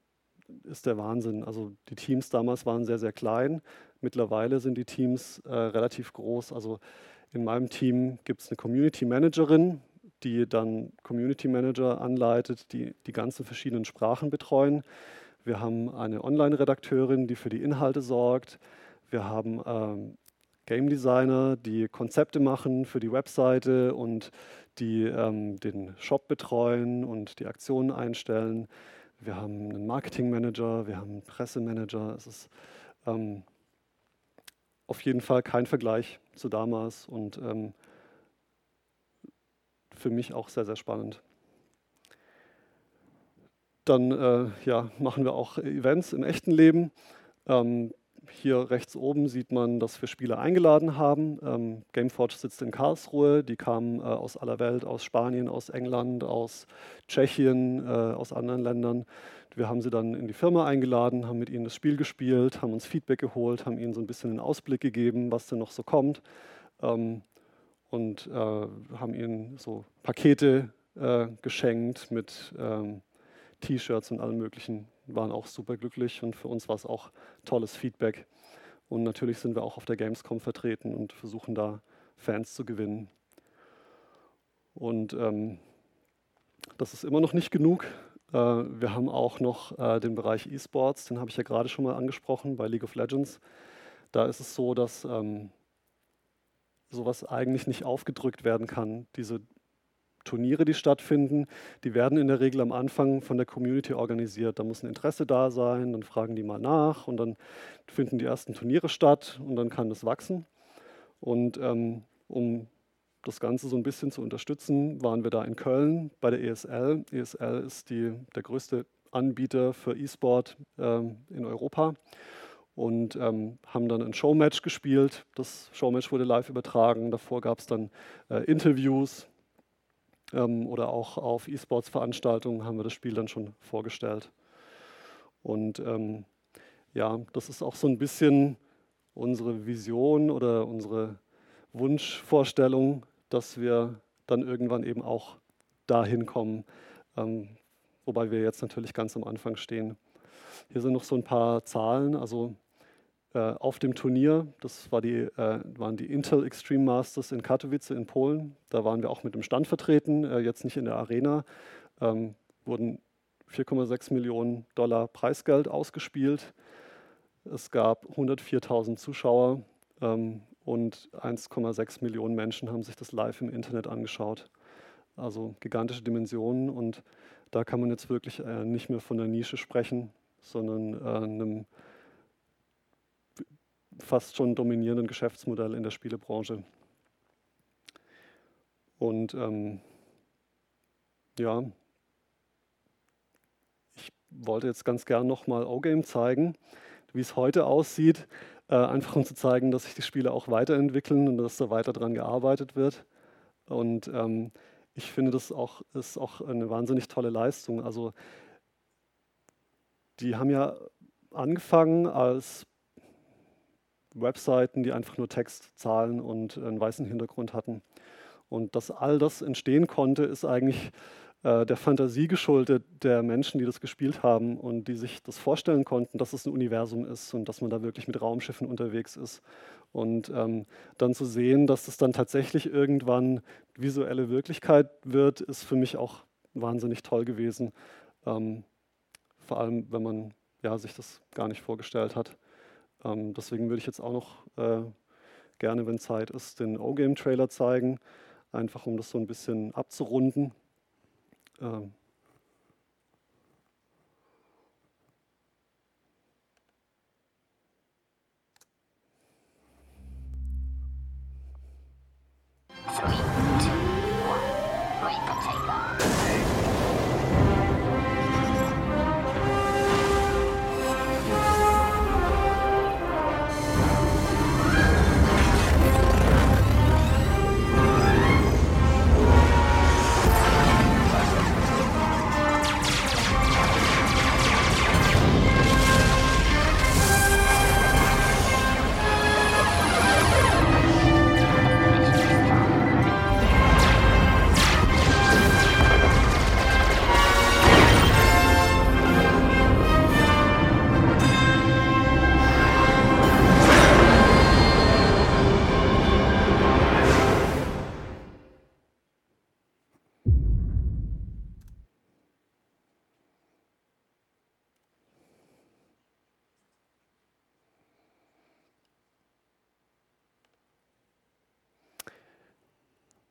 ist der Wahnsinn. Also die Teams damals waren sehr, sehr klein. Mittlerweile sind die Teams äh, relativ groß. Also in meinem Team gibt es eine Community Managerin, die dann Community Manager anleitet, die die ganzen verschiedenen Sprachen betreuen. Wir haben eine Online-Redakteurin, die für die Inhalte sorgt. Wir haben ähm, Game Designer, die Konzepte machen für die Webseite und die ähm, den Shop betreuen und die Aktionen einstellen. Wir haben einen Marketing Manager, wir haben einen Pressemanager. Es ist ähm, auf jeden Fall kein Vergleich zu damals und ähm, für mich auch sehr, sehr spannend. Dann äh, ja, machen wir auch Events im echten Leben. Ähm, hier rechts oben sieht man, dass wir Spieler eingeladen haben. Ähm, Gameforge sitzt in Karlsruhe. Die kamen äh, aus aller Welt, aus Spanien, aus England, aus Tschechien, äh, aus anderen Ländern. Wir haben sie dann in die Firma eingeladen, haben mit ihnen das Spiel gespielt, haben uns Feedback geholt, haben ihnen so ein bisschen einen Ausblick gegeben, was denn noch so kommt. Ähm, und äh, haben ihnen so Pakete äh, geschenkt mit ähm, T-Shirts und allem Möglichen. Waren auch super glücklich und für uns war es auch tolles Feedback. Und natürlich sind wir auch auf der Gamescom vertreten und versuchen da Fans zu gewinnen. Und ähm, das ist immer noch nicht genug. Äh, wir haben auch noch äh, den Bereich E-Sports, den habe ich ja gerade schon mal angesprochen bei League of Legends. Da ist es so, dass ähm, sowas eigentlich nicht aufgedrückt werden kann. Diese Turniere, die stattfinden, die werden in der Regel am Anfang von der Community organisiert. Da muss ein Interesse da sein, dann fragen die mal nach und dann finden die ersten Turniere statt und dann kann das wachsen. Und ähm, um das Ganze so ein bisschen zu unterstützen, waren wir da in Köln bei der ESL. ESL ist die, der größte Anbieter für E-Sport ähm, in Europa und ähm, haben dann ein Showmatch gespielt. Das Showmatch wurde live übertragen. Davor gab es dann äh, Interviews ähm, oder auch auf E-Sports-Veranstaltungen haben wir das Spiel dann schon vorgestellt. Und ähm, ja, das ist auch so ein bisschen unsere Vision oder unsere Wunschvorstellung, dass wir dann irgendwann eben auch dahin kommen, ähm, wobei wir jetzt natürlich ganz am Anfang stehen. Hier sind noch so ein paar Zahlen. Also auf dem Turnier, das war die, äh, waren die Intel Extreme Masters in Katowice in Polen. Da waren wir auch mit dem Stand vertreten, äh, jetzt nicht in der Arena. Ähm, wurden 4,6 Millionen Dollar Preisgeld ausgespielt. Es gab 104.000 Zuschauer ähm, und 1,6 Millionen Menschen haben sich das live im Internet angeschaut. Also gigantische Dimensionen und da kann man jetzt wirklich äh, nicht mehr von der Nische sprechen, sondern äh, einem fast schon dominierenden Geschäftsmodell in der Spielebranche. Und ähm, ja, ich wollte jetzt ganz gern nochmal O-Game zeigen, wie es heute aussieht, äh, einfach um zu zeigen, dass sich die Spiele auch weiterentwickeln und dass da weiter dran gearbeitet wird. Und ähm, ich finde, das auch, ist auch eine wahnsinnig tolle Leistung. Also die haben ja angefangen als Webseiten, die einfach nur Text, Zahlen und einen weißen Hintergrund hatten. Und dass all das entstehen konnte, ist eigentlich äh, der Fantasie geschuldet der Menschen, die das gespielt haben und die sich das vorstellen konnten, dass es ein Universum ist und dass man da wirklich mit Raumschiffen unterwegs ist. Und ähm, dann zu sehen, dass es dann tatsächlich irgendwann visuelle Wirklichkeit wird, ist für mich auch wahnsinnig toll gewesen. Ähm, vor allem, wenn man ja, sich das gar nicht vorgestellt hat. Ähm, deswegen würde ich jetzt auch noch äh, gerne, wenn Zeit ist, den O-Game-Trailer zeigen. einfach um das so ein bisschen abzurunden. Ähm,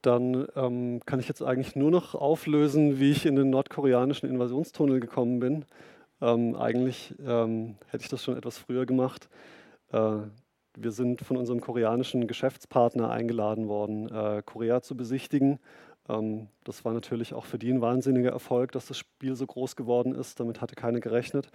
dann ähm, kann ich jetzt eigentlich nur noch auflösen, wie ich in den nordkoreanischen Invasionstunnel gekommen bin. Ähm, eigentlich ähm, hätte ich das schon etwas früher gemacht. Äh, wir sind von unserem koreanischen Geschäftspartner eingeladen worden, äh, Korea zu besichtigen. Ähm, das war natürlich auch für die ein wahnsinniger Erfolg, dass das Spiel so groß geworden ist. Damit hatte keiner gerechnet.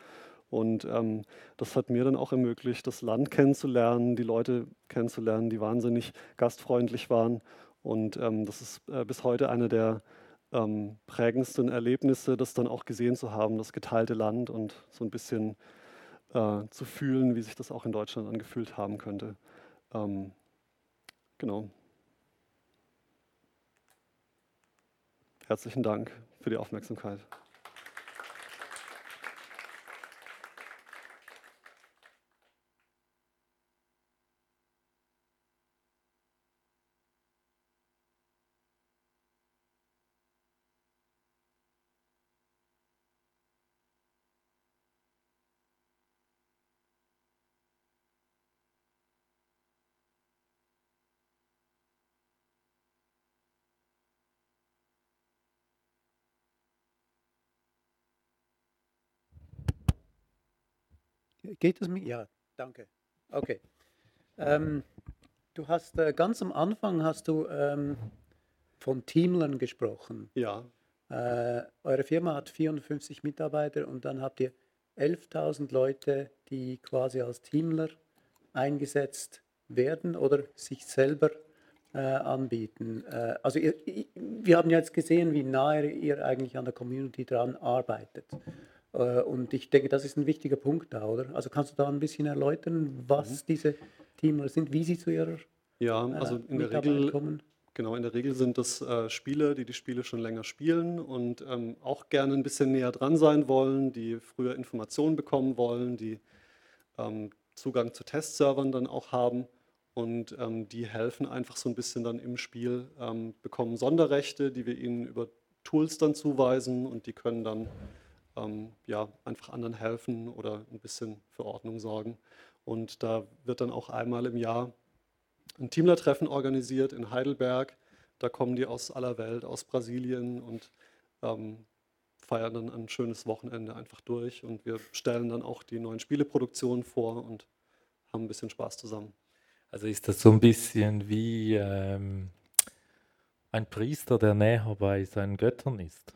Und ähm, das hat mir dann auch ermöglicht, das Land kennenzulernen, die Leute kennenzulernen, die wahnsinnig gastfreundlich waren. Und ähm, das ist äh, bis heute eine der ähm, prägendsten Erlebnisse, das dann auch gesehen zu haben, das geteilte Land und so ein bisschen äh, zu fühlen, wie sich das auch in Deutschland angefühlt haben könnte. Ähm, genau. Herzlichen Dank für die Aufmerksamkeit. Geht es mir? Ja, danke. Okay. Ähm, du hast äh, ganz am Anfang hast du ähm, von Teamlern gesprochen. Ja. Äh, eure Firma hat 450 Mitarbeiter und dann habt ihr 11.000 Leute, die quasi als Teamler eingesetzt werden oder sich selber äh, anbieten. Äh, also ihr, wir haben jetzt gesehen, wie nahe ihr eigentlich an der Community dran arbeitet. Äh, und ich denke, das ist ein wichtiger Punkt da, oder? Also kannst du da ein bisschen erläutern, was mhm. diese Teams sind, wie sie zu ihrer Ja, äh, also in der Regel kommen? Genau, in der Regel sind das äh, Spieler, die die Spiele schon länger spielen und ähm, auch gerne ein bisschen näher dran sein wollen, die früher Informationen bekommen wollen, die ähm, Zugang zu Testservern dann auch haben und ähm, die helfen einfach so ein bisschen dann im Spiel, ähm, bekommen Sonderrechte, die wir ihnen über Tools dann zuweisen und die können dann ähm, ja, einfach anderen helfen oder ein bisschen für Ordnung sorgen. Und da wird dann auch einmal im Jahr ein Teamlertreffen organisiert in Heidelberg. Da kommen die aus aller Welt, aus Brasilien und ähm, feiern dann ein schönes Wochenende einfach durch. Und wir stellen dann auch die neuen Spieleproduktionen vor und haben ein bisschen Spaß zusammen. Also ist das so ein bisschen wie ähm, ein Priester, der näher bei seinen Göttern ist?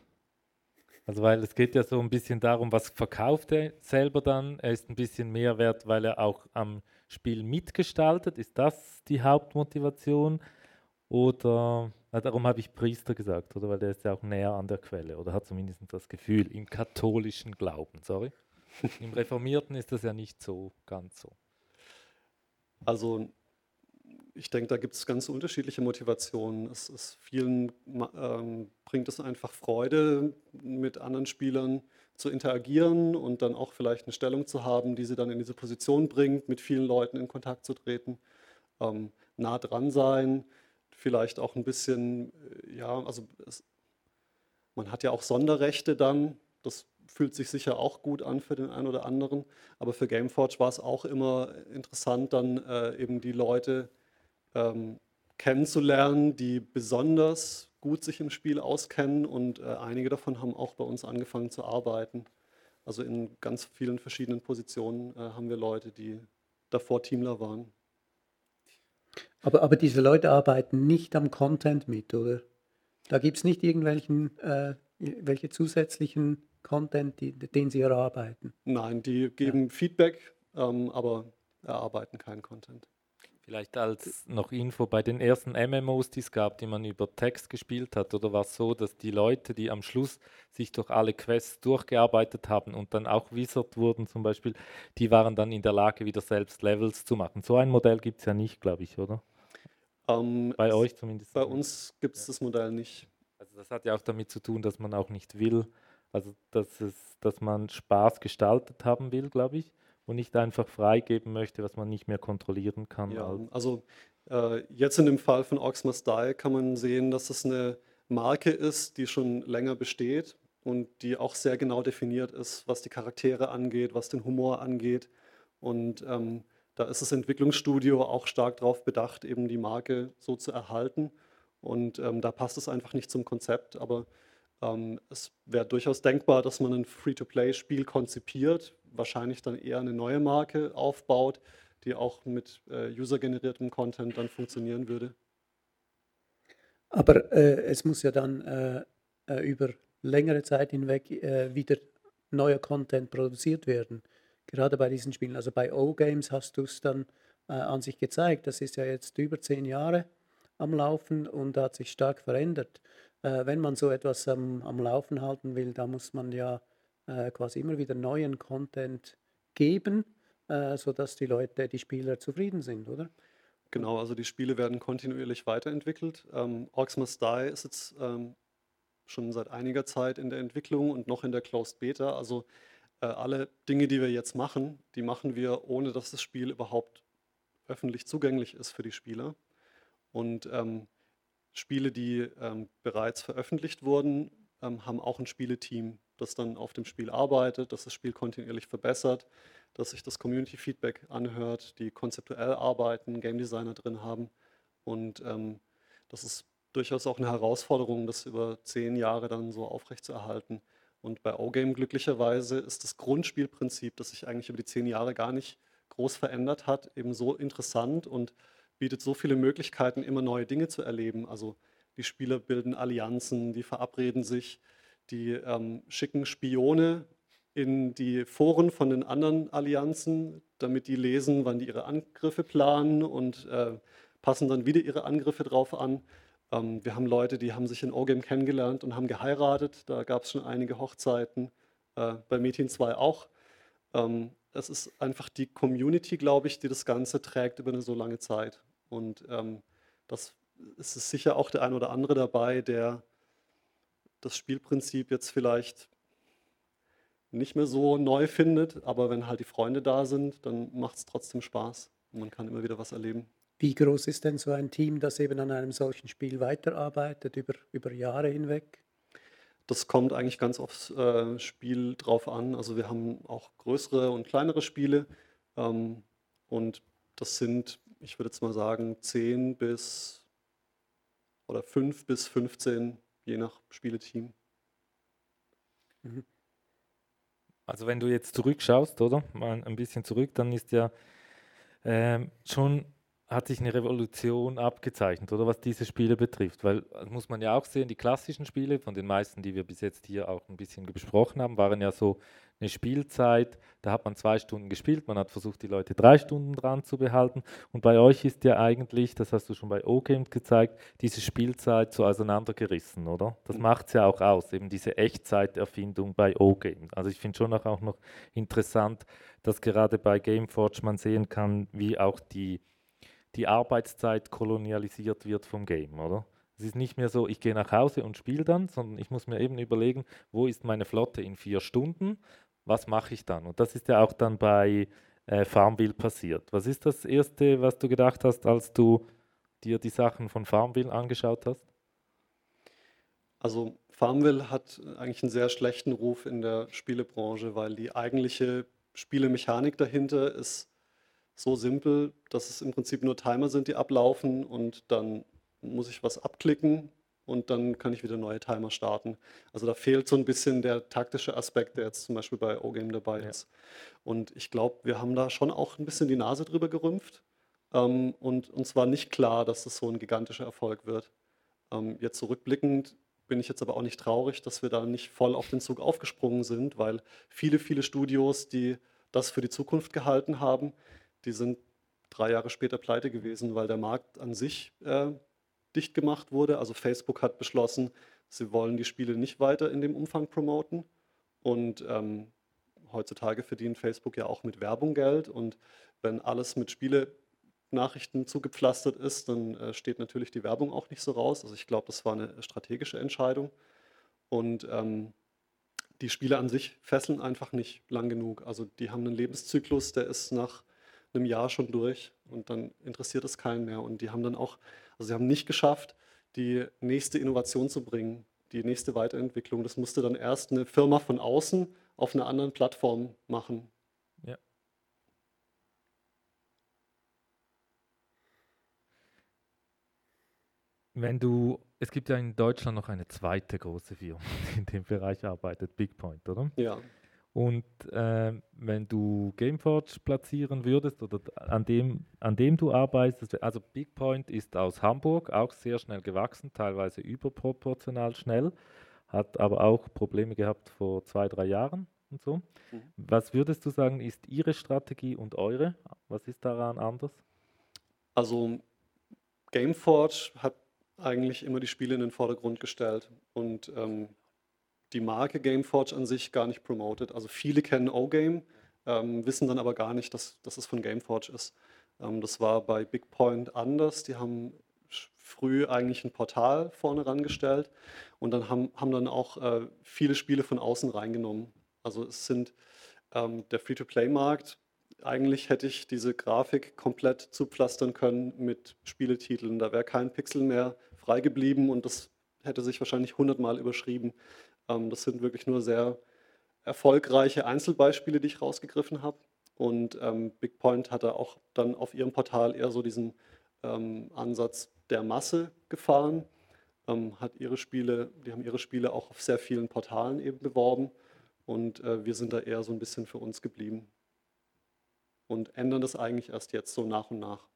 Also weil es geht ja so ein bisschen darum, was verkauft er selber dann. Er ist ein bisschen mehr wert, weil er auch am Spiel mitgestaltet. Ist das die Hauptmotivation? Oder na, darum habe ich Priester gesagt, oder weil der ist ja auch näher an der Quelle oder hat zumindest das Gefühl im katholischen Glauben. Sorry. Im Reformierten ist das ja nicht so ganz so. Also ich denke, da gibt es ganz unterschiedliche Motivationen. Es ist vielen ähm, bringt es einfach Freude, mit anderen Spielern zu interagieren und dann auch vielleicht eine Stellung zu haben, die sie dann in diese Position bringt, mit vielen Leuten in Kontakt zu treten, ähm, nah dran sein, vielleicht auch ein bisschen, äh, ja, also es, man hat ja auch Sonderrechte dann, das fühlt sich sicher auch gut an für den einen oder anderen, aber für Gameforge war es auch immer interessant, dann äh, eben die Leute ähm, kennenzulernen, die besonders gut sich im Spiel auskennen und äh, einige davon haben auch bei uns angefangen zu arbeiten. Also in ganz vielen verschiedenen Positionen äh, haben wir Leute, die davor Teamler waren. Aber, aber diese Leute arbeiten nicht am Content mit, oder? Da gibt es nicht irgendwelchen äh, welche zusätzlichen Content, die, den sie erarbeiten? Nein, die geben ja. Feedback, ähm, aber erarbeiten keinen Content. Vielleicht als noch Info, bei den ersten MMOs, die es gab, die man über Text gespielt hat, oder war es so, dass die Leute, die am Schluss sich durch alle Quests durchgearbeitet haben und dann auch Wizard wurden zum Beispiel, die waren dann in der Lage, wieder selbst Levels zu machen. So ein Modell gibt es ja nicht, glaube ich, oder? Ähm, bei euch zumindest. Bei uns gibt es ja. das Modell nicht. Also das hat ja auch damit zu tun, dass man auch nicht will, also dass, es, dass man Spaß gestaltet haben will, glaube ich und nicht einfach freigeben möchte, was man nicht mehr kontrollieren kann. Ja, also äh, jetzt in dem Fall von Ox Must Die kann man sehen, dass es eine Marke ist, die schon länger besteht und die auch sehr genau definiert ist, was die Charaktere angeht, was den Humor angeht. Und ähm, da ist das Entwicklungsstudio auch stark darauf bedacht, eben die Marke so zu erhalten. Und ähm, da passt es einfach nicht zum Konzept, aber ähm, es wäre durchaus denkbar, dass man ein Free-to-Play-Spiel konzipiert, wahrscheinlich dann eher eine neue Marke aufbaut, die auch mit äh, usergeneriertem Content dann funktionieren würde. Aber äh, es muss ja dann äh, äh über längere Zeit hinweg äh, wieder neuer Content produziert werden. Gerade bei diesen Spielen. Also bei O-Games hast du es dann äh, an sich gezeigt. Das ist ja jetzt über zehn Jahre am Laufen und hat sich stark verändert. Wenn man so etwas am, am Laufen halten will, da muss man ja äh, quasi immer wieder neuen Content geben, äh, sodass die Leute, die Spieler zufrieden sind, oder? Genau, also die Spiele werden kontinuierlich weiterentwickelt. Ähm, Orcs Must Die ist jetzt ähm, schon seit einiger Zeit in der Entwicklung und noch in der Closed Beta. Also äh, alle Dinge, die wir jetzt machen, die machen wir, ohne dass das Spiel überhaupt öffentlich zugänglich ist für die Spieler. Und ähm, Spiele, die ähm, bereits veröffentlicht wurden, ähm, haben auch ein Spieleteam, das dann auf dem Spiel arbeitet, das das Spiel kontinuierlich verbessert, dass sich das Community-Feedback anhört, die konzeptuell arbeiten, Game Designer drin haben. Und ähm, das ist durchaus auch eine Herausforderung, das über zehn Jahre dann so aufrechtzuerhalten. Und bei O-Game glücklicherweise ist das Grundspielprinzip, das sich eigentlich über die zehn Jahre gar nicht groß verändert hat, eben so interessant und bietet so viele Möglichkeiten, immer neue Dinge zu erleben. Also die Spieler bilden Allianzen, die verabreden sich, die ähm, schicken Spione in die Foren von den anderen Allianzen, damit die lesen, wann die ihre Angriffe planen und äh, passen dann wieder ihre Angriffe drauf an. Ähm, wir haben Leute, die haben sich in O-Game kennengelernt und haben geheiratet. Da gab es schon einige Hochzeiten, äh, bei Metin 2 auch. Ähm, es ist einfach die Community, glaube ich, die das Ganze trägt über eine so lange Zeit. Und ähm, das ist es sicher auch der ein oder andere dabei, der das Spielprinzip jetzt vielleicht nicht mehr so neu findet, aber wenn halt die Freunde da sind, dann macht es trotzdem Spaß und man kann immer wieder was erleben. Wie groß ist denn so ein Team, das eben an einem solchen Spiel weiterarbeitet, über, über Jahre hinweg? Das kommt eigentlich ganz aufs äh, Spiel drauf an. Also wir haben auch größere und kleinere Spiele ähm, und das sind, ich würde jetzt mal sagen, 10 bis oder 5 bis 15 je nach Spieleteam. Mhm. Also wenn du jetzt zurückschaust, oder? Mal ein bisschen zurück, dann ist ja äh, schon hat sich eine Revolution abgezeichnet, oder was diese Spiele betrifft. Weil, das muss man ja auch sehen, die klassischen Spiele, von den meisten, die wir bis jetzt hier auch ein bisschen besprochen haben, waren ja so eine Spielzeit, da hat man zwei Stunden gespielt, man hat versucht, die Leute drei Stunden dran zu behalten. Und bei euch ist ja eigentlich, das hast du schon bei O-Games gezeigt, diese Spielzeit so auseinandergerissen, oder? Das mhm. macht es ja auch aus, eben diese Echtzeiterfindung bei O-Games. Also ich finde schon auch, auch noch interessant, dass gerade bei Gameforge man sehen kann, wie auch die, die Arbeitszeit kolonialisiert wird vom Game, oder? Es ist nicht mehr so, ich gehe nach Hause und spiele dann, sondern ich muss mir eben überlegen, wo ist meine Flotte in vier Stunden was mache ich dann? Und das ist ja auch dann bei äh, Farmville passiert. Was ist das Erste, was du gedacht hast, als du dir die Sachen von Farmville angeschaut hast? Also Farmville hat eigentlich einen sehr schlechten Ruf in der Spielebranche, weil die eigentliche Spielemechanik dahinter ist so simpel, dass es im Prinzip nur Timer sind, die ablaufen und dann muss ich was abklicken und dann kann ich wieder neue Timer starten. Also da fehlt so ein bisschen der taktische Aspekt, der jetzt zum Beispiel bei O-Game dabei ja. ist. Und ich glaube, wir haben da schon auch ein bisschen die Nase drüber gerümpft ähm, und uns war nicht klar, dass das so ein gigantischer Erfolg wird. Ähm, jetzt zurückblickend bin ich jetzt aber auch nicht traurig, dass wir da nicht voll auf den Zug aufgesprungen sind, weil viele, viele Studios, die das für die Zukunft gehalten haben, die sind drei Jahre später pleite gewesen, weil der Markt an sich äh, dicht gemacht wurde. Also Facebook hat beschlossen, sie wollen die Spiele nicht weiter in dem Umfang promoten. Und ähm, heutzutage verdient Facebook ja auch mit Werbung Geld. Und wenn alles mit Spiele-Nachrichten zugepflastert ist, dann äh, steht natürlich die Werbung auch nicht so raus. Also ich glaube, das war eine strategische Entscheidung. Und ähm, die Spiele an sich fesseln einfach nicht lang genug. Also die haben einen Lebenszyklus, der ist nach einem Jahr schon durch und dann interessiert es keinen mehr. Und die haben dann auch also sie haben nicht geschafft, die nächste Innovation zu bringen, die nächste Weiterentwicklung. Das musste dann erst eine Firma von außen auf einer anderen Plattform machen. Ja. Wenn du, es gibt ja in Deutschland noch eine zweite große Firma, die in dem Bereich arbeitet, BigPoint, oder? Ja. Und äh, wenn du Gameforge platzieren würdest oder an dem, an dem du arbeitest, also BigPoint ist aus Hamburg, auch sehr schnell gewachsen, teilweise überproportional schnell, hat aber auch Probleme gehabt vor zwei, drei Jahren und so. Mhm. Was würdest du sagen, ist Ihre Strategie und eure? Was ist daran anders? Also Gameforge hat eigentlich immer die Spiele in den Vordergrund gestellt und ähm, die Marke Gameforge an sich gar nicht promotet. Also viele kennen O-Game, ähm, wissen dann aber gar nicht, dass, dass es von Gameforge ist. Ähm, das war bei BigPoint anders. Die haben früh eigentlich ein Portal vorne rangestellt und dann haben, haben dann auch äh, viele Spiele von außen reingenommen. Also es sind ähm, der Free-to-Play-Markt. Eigentlich hätte ich diese Grafik komplett zupflastern können mit Spieletiteln. Da wäre kein Pixel mehr frei geblieben und das hätte sich wahrscheinlich hundertmal überschrieben. Ähm, das sind wirklich nur sehr erfolgreiche Einzelbeispiele, die ich rausgegriffen habe. Und ähm, BigPoint hatte auch dann auf ihrem Portal eher so diesen ähm, Ansatz der Masse gefahren, ähm, hat ihre Spiele, die haben ihre Spiele auch auf sehr vielen Portalen eben beworben und äh, wir sind da eher so ein bisschen für uns geblieben und ändern das eigentlich erst jetzt so nach und nach.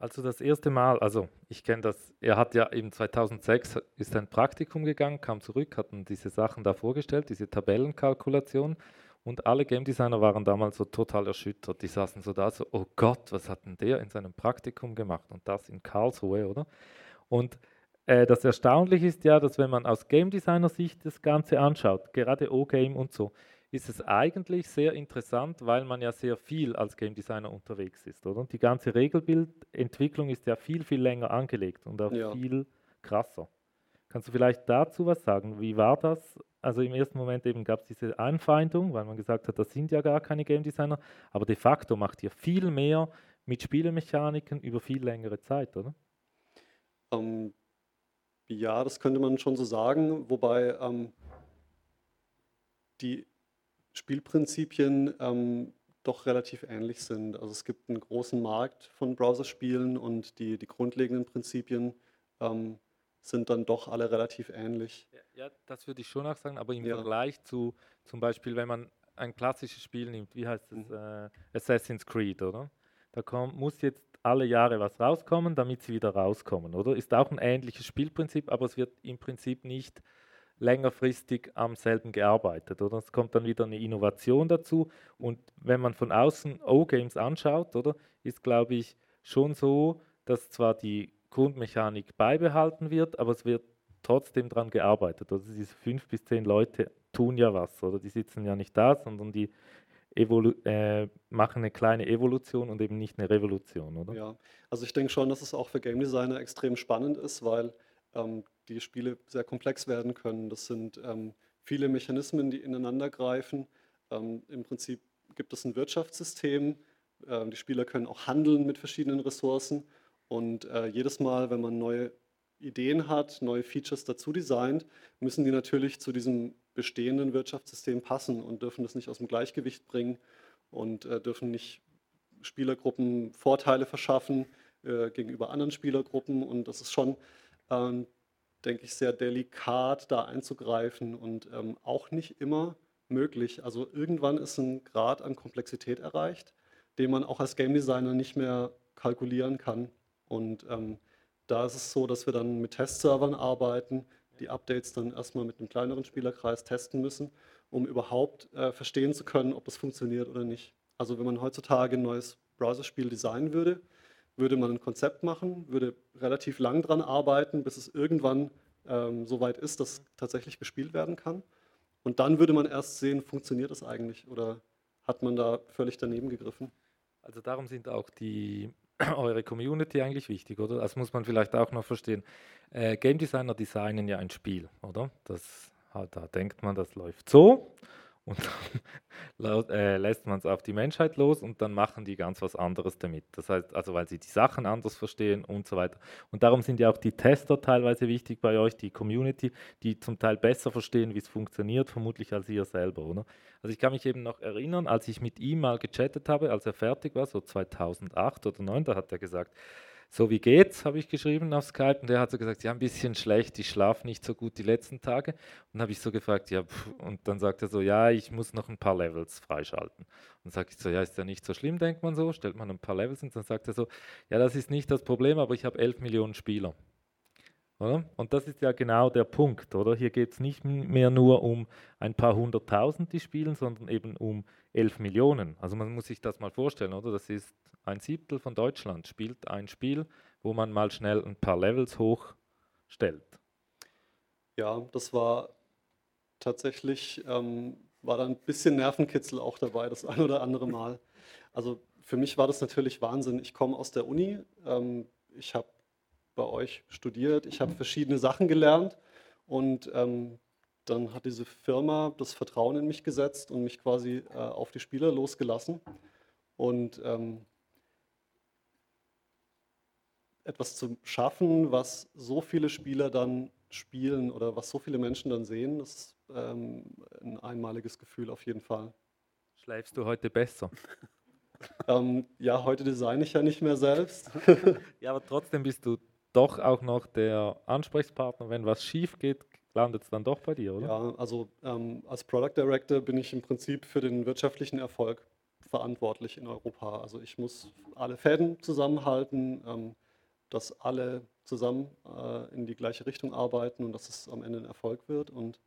Also das erste Mal, also ich kenne das, er hat ja eben 2006 ist ein Praktikum gegangen, kam zurück, hat diese Sachen da vorgestellt, diese Tabellenkalkulation und alle Game Designer waren damals so total erschüttert. Die saßen so da, so, oh Gott, was hat denn der in seinem Praktikum gemacht und das in Karlsruhe, oder? Und äh, das Erstaunliche ist ja, dass wenn man aus Game Designer Sicht das Ganze anschaut, gerade O-Game und so, ist es eigentlich sehr interessant, weil man ja sehr viel als Game Designer unterwegs ist, oder? Und die ganze Regelbildentwicklung ist ja viel, viel länger angelegt und auch ja. viel krasser. Kannst du vielleicht dazu was sagen? Wie war das? Also im ersten Moment eben gab es diese Anfeindung, weil man gesagt hat, das sind ja gar keine Game Designer, aber de facto macht ihr viel mehr mit Spielemechaniken über viel längere Zeit, oder? Ähm, ja, das könnte man schon so sagen, wobei ähm, die Spielprinzipien ähm, doch relativ ähnlich sind. Also es gibt einen großen Markt von Browserspielen und die, die grundlegenden Prinzipien ähm, sind dann doch alle relativ ähnlich. Ja, ja, das würde ich schon auch sagen, aber im ja. Vergleich zu zum Beispiel, wenn man ein klassisches Spiel nimmt, wie heißt es, mhm. äh, Assassin's Creed, oder? Da kommt, muss jetzt alle Jahre was rauskommen, damit sie wieder rauskommen, oder? Ist auch ein ähnliches Spielprinzip, aber es wird im Prinzip nicht längerfristig am selben gearbeitet. Oder? Es kommt dann wieder eine Innovation dazu. Und wenn man von außen O-Games anschaut, oder, ist, glaube ich, schon so, dass zwar die Grundmechanik beibehalten wird, aber es wird trotzdem daran gearbeitet. Also diese fünf bis zehn Leute tun ja was, oder die sitzen ja nicht da, sondern die Evolu äh, machen eine kleine Evolution und eben nicht eine Revolution, oder? Ja, also ich denke schon, dass es auch für Game Designer extrem spannend ist, weil ähm, die Spiele sehr komplex werden können. Das sind ähm, viele Mechanismen, die ineinander greifen. Ähm, Im Prinzip gibt es ein Wirtschaftssystem. Äh, die Spieler können auch handeln mit verschiedenen Ressourcen. Und äh, jedes Mal, wenn man neue Ideen hat, neue Features dazu designt, müssen die natürlich zu diesem bestehenden Wirtschaftssystem passen und dürfen das nicht aus dem Gleichgewicht bringen und äh, dürfen nicht Spielergruppen Vorteile verschaffen äh, gegenüber anderen Spielergruppen und das ist schon, ähm, denke ich, sehr delikat da einzugreifen und ähm, auch nicht immer möglich. Also irgendwann ist ein Grad an Komplexität erreicht, den man auch als Game Designer nicht mehr kalkulieren kann. Und ähm, da ist es so, dass wir dann mit Testservern arbeiten, die Updates dann erstmal mit einem kleineren Spielerkreis testen müssen, um überhaupt äh, verstehen zu können, ob das funktioniert oder nicht. Also wenn man heutzutage ein neues Browserspiel designen würde, würde man ein Konzept machen, würde relativ lang dran arbeiten, bis es irgendwann ähm, so weit ist, dass tatsächlich gespielt werden kann. Und dann würde man erst sehen, funktioniert das eigentlich oder hat man da völlig daneben gegriffen. Also darum sind auch die eure Community eigentlich wichtig, oder? Das muss man vielleicht auch noch verstehen. Äh, Game Designer designen ja ein Spiel, oder? Das, da denkt man, das läuft so und dann äh, lässt man es auf die Menschheit los und dann machen die ganz was anderes damit. Das heißt, also weil sie die Sachen anders verstehen und so weiter. Und darum sind ja auch die Tester teilweise wichtig bei euch, die Community, die zum Teil besser verstehen, wie es funktioniert, vermutlich als ihr selber, oder? Also ich kann mich eben noch erinnern, als ich mit ihm mal gechattet habe, als er fertig war, so 2008 oder 2009, da hat er gesagt, so wie geht's, habe ich geschrieben auf Skype. Und er hat so gesagt, ja, ein bisschen schlecht, ich schlafe nicht so gut die letzten Tage. Und habe ich so gefragt, ja, pff, und dann sagt er so, ja, ich muss noch ein paar Levels freischalten. Und sage ich so, ja, ist ja nicht so schlimm, denkt man so, stellt man ein paar Levels und dann sagt er so, ja, das ist nicht das Problem, aber ich habe 11 Millionen Spieler. Oder? Und das ist ja genau der Punkt, oder? Hier geht es nicht mehr nur um ein paar hunderttausend, die spielen, sondern eben um 11 Millionen. Also man muss sich das mal vorstellen, oder? Das ist ein Siebtel von Deutschland spielt ein Spiel, wo man mal schnell ein paar Levels hochstellt. Ja, das war tatsächlich, ähm, war da ein bisschen Nervenkitzel auch dabei, das ein oder andere Mal. Also für mich war das natürlich Wahnsinn. Ich komme aus der Uni, ähm, ich habe bei euch studiert, ich habe verschiedene Sachen gelernt und ähm, dann hat diese Firma das Vertrauen in mich gesetzt und mich quasi äh, auf die Spieler losgelassen. Und ähm, etwas zu schaffen, was so viele Spieler dann spielen oder was so viele Menschen dann sehen, das ist ähm, ein einmaliges Gefühl auf jeden Fall. Schläfst du heute besser? ähm, ja, heute designe ich ja nicht mehr selbst. ja, aber trotzdem bist du doch auch noch der Ansprechpartner, wenn was schief geht, landet es dann doch bei dir, oder? Ja, also ähm, als Product Director bin ich im Prinzip für den wirtschaftlichen Erfolg verantwortlich in Europa. Also ich muss alle Fäden zusammenhalten, ähm, dass alle zusammen äh, in die gleiche Richtung arbeiten und dass es am Ende ein Erfolg wird. Und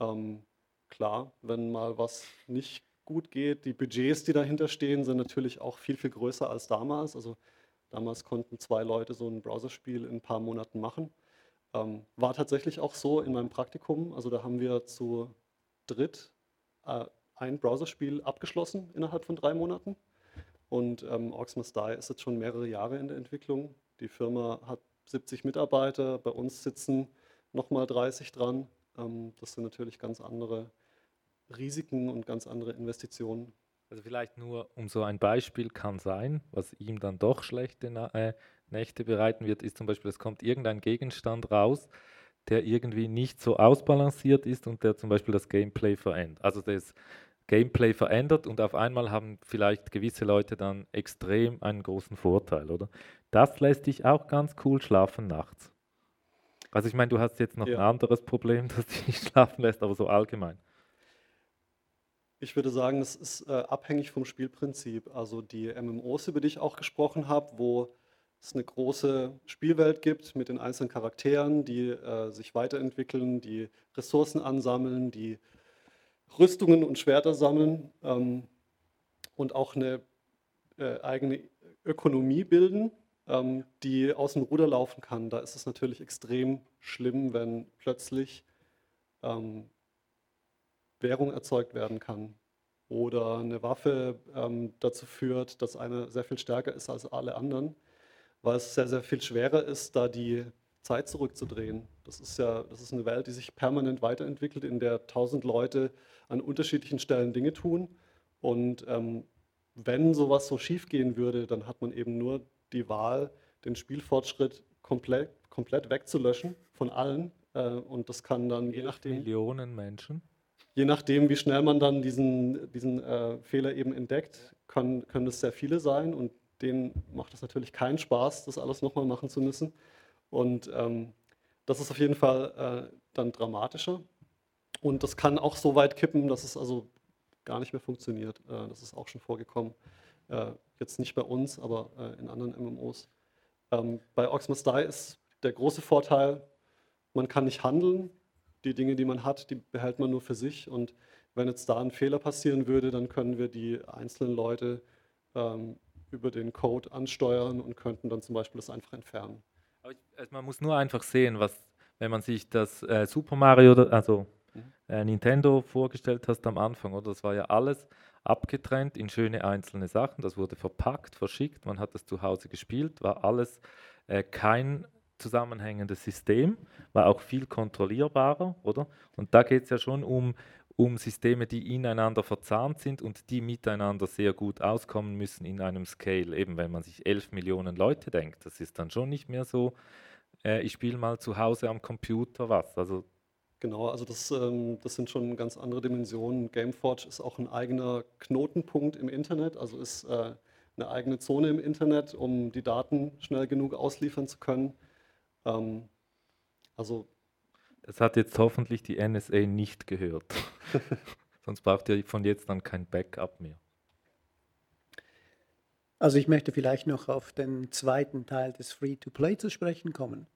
ähm, klar, wenn mal was nicht gut geht, die Budgets, die dahinter stehen, sind natürlich auch viel, viel größer als damals. Also damals konnten zwei Leute so ein Browserspiel in ein paar Monaten machen. Ähm, war tatsächlich auch so in meinem Praktikum. Also da haben wir zu dritt äh, ein Browserspiel abgeschlossen innerhalb von drei Monaten. Und ähm, Must Die ist jetzt schon mehrere Jahre in der Entwicklung. Die Firma hat 70 Mitarbeiter, bei uns sitzen nochmal 30 dran. Ähm, das sind natürlich ganz andere Risiken und ganz andere Investitionen. Also vielleicht nur um so ein Beispiel kann sein, was ihm dann doch schlechte äh, Nächte bereiten wird, ist zum Beispiel, es kommt irgendein Gegenstand raus, der irgendwie nicht so ausbalanciert ist und der zum Beispiel das Gameplay verändert. Also das Gameplay verändert und auf einmal haben vielleicht gewisse Leute dann extrem einen großen Vorteil, oder? Das lässt dich auch ganz cool schlafen nachts. Also ich meine, du hast jetzt noch ja. ein anderes Problem, das dich nicht schlafen lässt, aber so allgemein. Ich würde sagen, das ist äh, abhängig vom Spielprinzip. Also die MMOs, über die ich auch gesprochen habe, wo es eine große Spielwelt gibt mit den einzelnen Charakteren, die äh, sich weiterentwickeln, die Ressourcen ansammeln, die Rüstungen und Schwerter sammeln ähm, und auch eine äh, eigene Ökonomie bilden, ähm, die aus dem Ruder laufen kann. Da ist es natürlich extrem schlimm, wenn plötzlich ähm, Währung erzeugt werden kann oder eine Waffe ähm, dazu führt, dass eine sehr viel stärker ist als alle anderen, weil es sehr, sehr viel schwerer ist, da die Zeit zurückzudrehen. Das ist ja, das ist eine Welt, die sich permanent weiterentwickelt, in der tausend Leute an unterschiedlichen Stellen Dinge tun. Und ähm, wenn sowas so schief gehen würde, dann hat man eben nur die Wahl, den Spielfortschritt komplett, komplett wegzulöschen von allen. Äh, und das kann dann je nachdem. Millionen Menschen. Je nachdem, wie schnell man dann diesen, diesen äh, Fehler eben entdeckt, kann, können es sehr viele sein und denen macht es natürlich keinen Spaß, das alles nochmal machen zu müssen. Und ähm, das ist auf jeden Fall äh, dann dramatischer. Und das kann auch so weit kippen, dass es also gar nicht mehr funktioniert. Äh, das ist auch schon vorgekommen. Äh, jetzt nicht bei uns, aber äh, in anderen MMOs. Ähm, bei Oxmas Die ist der große Vorteil, man kann nicht handeln. Die Dinge, die man hat, die behält man nur für sich. Und wenn jetzt da ein Fehler passieren würde, dann können wir die einzelnen Leute ähm, über den Code ansteuern und könnten dann zum Beispiel das einfach entfernen. Ich, also man muss nur einfach sehen, was, wenn man sich das äh, Super Mario, also mhm. äh, Nintendo vorgestellt hast am Anfang, oder? Das war ja alles abgetrennt in schöne einzelne Sachen. Das wurde verpackt, verschickt, man hat es zu Hause gespielt, war alles äh, kein zusammenhängendes System, war auch viel kontrollierbarer, oder? Und da geht es ja schon um, um Systeme, die ineinander verzahnt sind und die miteinander sehr gut auskommen müssen in einem Scale. Eben wenn man sich 11 Millionen Leute denkt, das ist dann schon nicht mehr so, äh, ich spiele mal zu Hause am Computer was. Also Genau, also das, ähm, das sind schon ganz andere Dimensionen. Gameforge ist auch ein eigener Knotenpunkt im Internet, also ist äh, eine eigene Zone im Internet, um die Daten schnell genug ausliefern zu können. Ähm, also das hat jetzt hoffentlich die NSA nicht gehört. Sonst braucht ihr von jetzt an kein Backup mehr. Also ich möchte vielleicht noch auf den zweiten Teil des Free-to-Play zu sprechen kommen.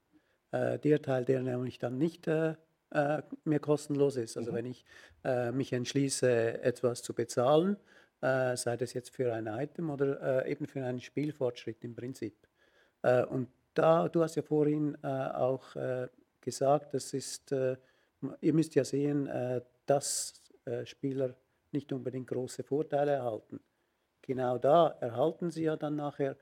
Äh, der Teil, der nämlich dann nicht äh, äh, mehr kostenlos ist. Also mhm. wenn ich äh, mich entschließe, etwas zu bezahlen, äh, sei das jetzt für ein Item oder äh, eben für einen Spielfortschritt im Prinzip. Äh, und da, du hast ja vorhin äh, auch gesagt, das ist, ihr müsst ja sehen, dass Spieler nicht unbedingt große Vorteile erhalten. Genau da erhalten sie ja dann nachher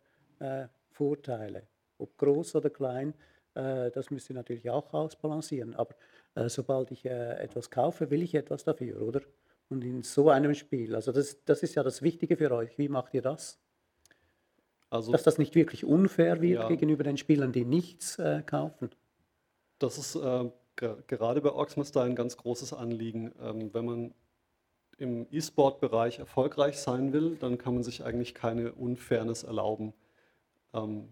Vorteile, ob groß oder klein. das müsst ihr natürlich auch ausbalancieren. Aber äh, sobald ich äh, etwas kaufe, will ich etwas dafür, oder? Und in so einem Spiel, also das, das ist ja das Wichtige für euch. Wie macht ihr das? Also, Dass das nicht wirklich unfair wird ja, gegenüber den Spielern, die nichts äh, kaufen. Das ist äh, gerade bei Oxmaster ein ganz großes Anliegen. Ähm, wenn man im E-Sport-Bereich erfolgreich sein will, dann kann man sich eigentlich keine Unfairness erlauben. Ähm,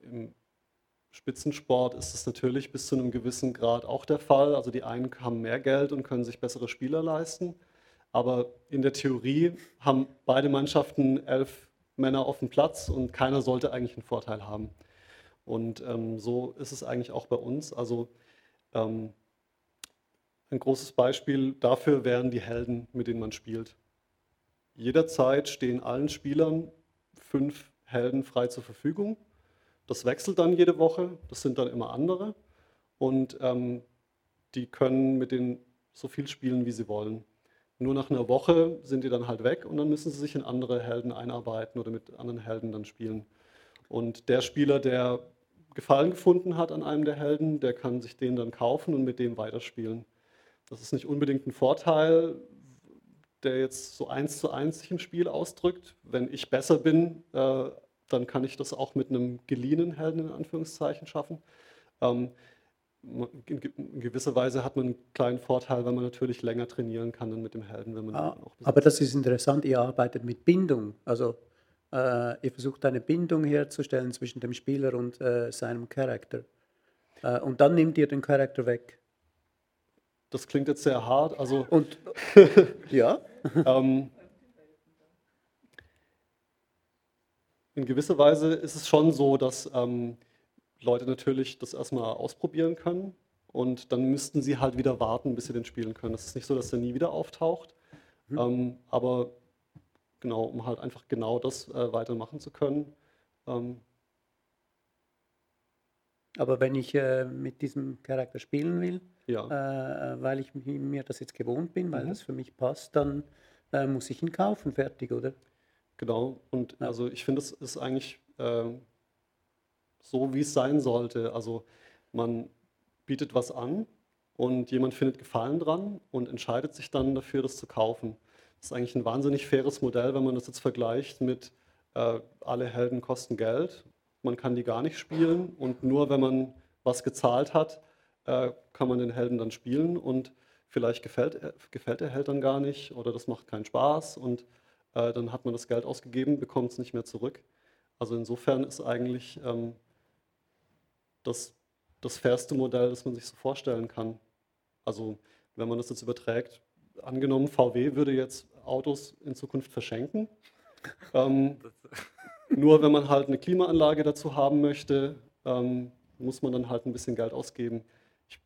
Im Spitzensport ist es natürlich bis zu einem gewissen Grad auch der Fall. Also die einen haben mehr Geld und können sich bessere Spieler leisten. Aber in der Theorie haben beide Mannschaften elf Männer auf dem Platz und keiner sollte eigentlich einen Vorteil haben. Und ähm, so ist es eigentlich auch bei uns. Also ähm, ein großes Beispiel dafür wären die Helden, mit denen man spielt. Jederzeit stehen allen Spielern fünf Helden frei zur Verfügung. Das wechselt dann jede Woche, das sind dann immer andere und ähm, die können mit denen so viel spielen, wie sie wollen. Nur nach einer Woche sind die dann halt weg und dann müssen sie sich in andere Helden einarbeiten oder mit anderen Helden dann spielen. Und der Spieler, der Gefallen gefunden hat an einem der Helden, der kann sich den dann kaufen und mit dem weiterspielen. Das ist nicht unbedingt ein Vorteil, der jetzt so eins zu eins sich im Spiel ausdrückt. Wenn ich besser bin äh, dann kann ich das auch mit einem geliehenen Helden in Anführungszeichen schaffen. Ähm, in gewisser Weise hat man einen kleinen Vorteil, weil man natürlich länger trainieren kann dann mit dem Helden, wenn man ah, auch Aber das ist interessant, ihr arbeitet mit Bindung. Also äh, ihr versucht eine Bindung herzustellen zwischen dem Spieler und äh, seinem Charakter. Äh, und dann nehmt ihr den Charakter weg. Das klingt jetzt sehr hart. Also und ja. ähm, in gewisser Weise ist es schon so, dass ähm, Leute natürlich das erstmal ausprobieren können und dann müssten sie halt wieder warten, bis sie den spielen können. Es ist nicht so, dass er nie wieder auftaucht, mhm. ähm, aber genau, um halt einfach genau das äh, weitermachen zu können. Ähm, aber wenn ich äh, mit diesem Charakter spielen will, ja. äh, weil ich mir das jetzt gewohnt bin, weil mhm. das für mich passt, dann äh, muss ich ihn kaufen, fertig, oder? Genau, und ja. also ich finde, es ist eigentlich äh, so, wie es sein sollte. Also man bietet was an und jemand findet Gefallen dran und entscheidet sich dann dafür, das zu kaufen. Das ist eigentlich ein wahnsinnig faires Modell, wenn man das jetzt vergleicht mit äh, alle Helden kosten Geld. Man kann die gar nicht spielen und nur wenn man was gezahlt hat, äh, kann man den Helden dann spielen. Und vielleicht gefällt, gefällt der Held dann gar nicht oder das macht keinen Spaß und äh, dann hat man das Geld ausgegeben, bekommt es nicht mehr zurück. Also insofern ist eigentlich ähm, das das fairste Modell, das man sich so vorstellen kann. Also wenn man das jetzt überträgt, angenommen, VW würde jetzt Autos in Zukunft verschenken. Ähm, nur wenn man halt eine Klimaanlage dazu haben möchte, ähm, muss man dann halt ein bisschen Geld ausgeben. Ich,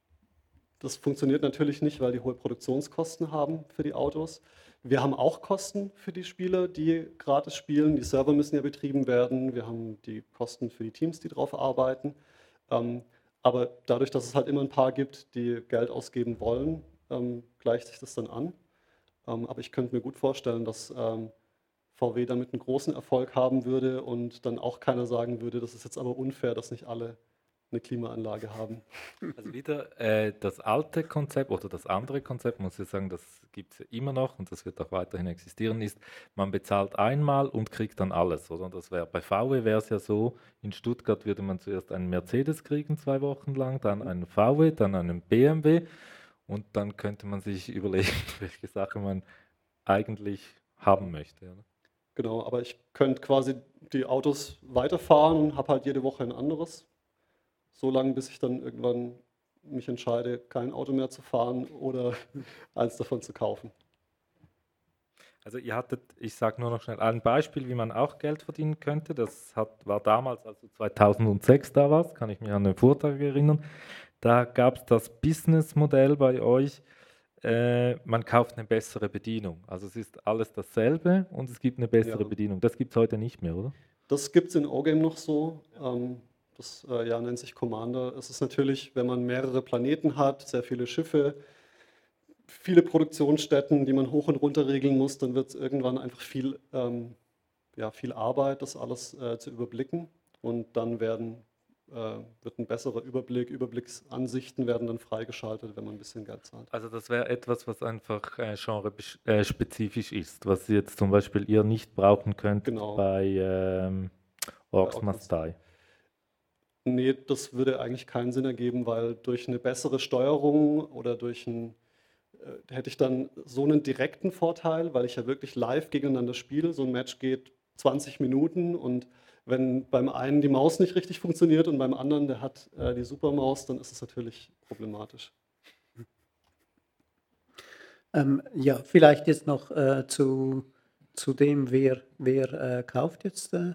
das funktioniert natürlich nicht, weil die hohe Produktionskosten haben für die Autos. Wir haben auch Kosten für die Spieler, die gratis spielen. Die Server müssen ja betrieben werden. Wir haben die Kosten für die Teams, die drauf arbeiten. Ähm, aber dadurch, dass es halt immer ein paar gibt, die Geld ausgeben wollen, ähm, gleicht sich das dann an. Ähm, aber ich könnte mir gut vorstellen, dass VW damit einen großen Erfolg haben würde und dann auch keiner sagen würde, das ist jetzt aber unfair, dass nicht alle eine Klimaanlage haben. Also wieder äh, das alte Konzept oder das andere Konzept, muss ich sagen, das gibt es ja immer noch und das wird auch weiterhin existieren, ist, man bezahlt einmal und kriegt dann alles. Oder? Das wäre bei VW wäre es ja so, in Stuttgart würde man zuerst einen Mercedes kriegen, zwei Wochen lang, dann einen VW, dann einen BMW und dann könnte man sich überlegen, welche Sache man eigentlich haben möchte. Oder? Genau, aber ich könnte quasi die Autos weiterfahren und habe halt jede Woche ein anderes so lange, bis ich dann irgendwann mich entscheide, kein Auto mehr zu fahren oder eins davon zu kaufen. Also ihr hattet, ich sage nur noch schnell ein Beispiel, wie man auch Geld verdienen könnte. Das hat, war damals, also 2006 da war kann ich mich an den Vortrag erinnern. Da gab es das Businessmodell bei euch. Äh, man kauft eine bessere Bedienung. Also es ist alles dasselbe und es gibt eine bessere ja. Bedienung. Das gibt es heute nicht mehr, oder? Das gibt es in O-Game noch so. Ähm, das äh, ja, nennt sich Commander. Es ist natürlich, wenn man mehrere Planeten hat, sehr viele Schiffe, viele Produktionsstätten, die man hoch und runter regeln muss, dann wird es irgendwann einfach viel, ähm, ja, viel Arbeit, das alles äh, zu überblicken. Und dann werden, äh, wird ein besserer Überblick, Überblicksansichten werden dann freigeschaltet, wenn man ein bisschen Geld zahlt. Also das wäre etwas, was einfach äh, genre-spezifisch ist, was jetzt zum Beispiel ihr nicht brauchen könnt genau. bei ähm, Orcs Must Die. Nee, das würde eigentlich keinen Sinn ergeben, weil durch eine bessere Steuerung oder durch ein, äh, hätte ich dann so einen direkten Vorteil, weil ich ja wirklich live gegeneinander spiele. So ein Match geht 20 Minuten und wenn beim einen die Maus nicht richtig funktioniert und beim anderen, der hat äh, die Supermaus, dann ist es natürlich problematisch. Ähm, ja, vielleicht jetzt noch äh, zu, zu dem, wer, wer äh, kauft jetzt äh,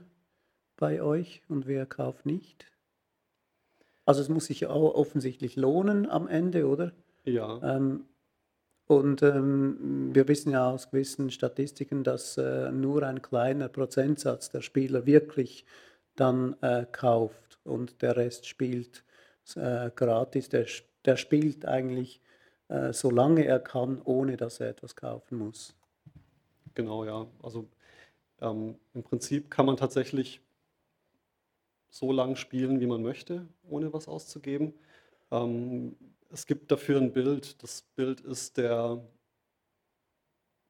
bei euch und wer kauft nicht. Also es muss sich auch offensichtlich lohnen am Ende, oder? Ja. Ähm, und ähm, wir wissen ja aus gewissen Statistiken, dass äh, nur ein kleiner Prozentsatz der Spieler wirklich dann äh, kauft und der Rest spielt äh, gratis. Der, der spielt eigentlich äh, solange er kann, ohne dass er etwas kaufen muss. Genau, ja. Also ähm, im Prinzip kann man tatsächlich so lang spielen, wie man möchte, ohne was auszugeben. Ähm, es gibt dafür ein Bild. Das Bild ist der,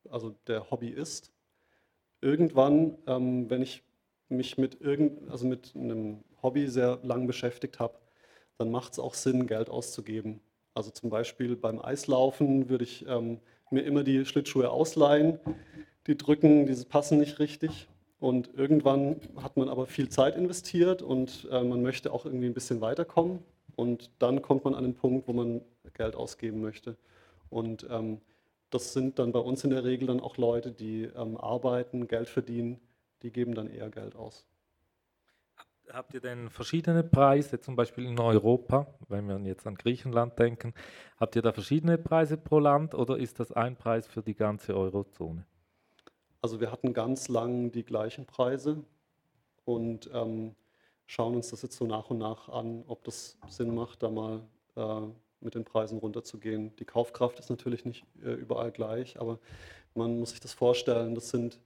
also der Hobbyist. Irgendwann, ähm, wenn ich mich mit, irgend, also mit einem Hobby sehr lang beschäftigt habe, dann macht es auch Sinn, Geld auszugeben. Also zum Beispiel beim Eislaufen würde ich ähm, mir immer die Schlittschuhe ausleihen. Die drücken, diese passen nicht richtig. Und irgendwann hat man aber viel Zeit investiert und äh, man möchte auch irgendwie ein bisschen weiterkommen. Und dann kommt man an den Punkt, wo man Geld ausgeben möchte. Und ähm, das sind dann bei uns in der Regel dann auch Leute, die ähm, arbeiten, Geld verdienen, die geben dann eher Geld aus. Habt ihr denn verschiedene Preise, zum Beispiel in Europa, wenn wir jetzt an Griechenland denken, habt ihr da verschiedene Preise pro Land oder ist das ein Preis für die ganze Eurozone? Also wir hatten ganz lang die gleichen Preise und ähm, schauen uns das jetzt so nach und nach an, ob das Sinn macht, da mal äh, mit den Preisen runterzugehen. Die Kaufkraft ist natürlich nicht äh, überall gleich, aber man muss sich das vorstellen, das sind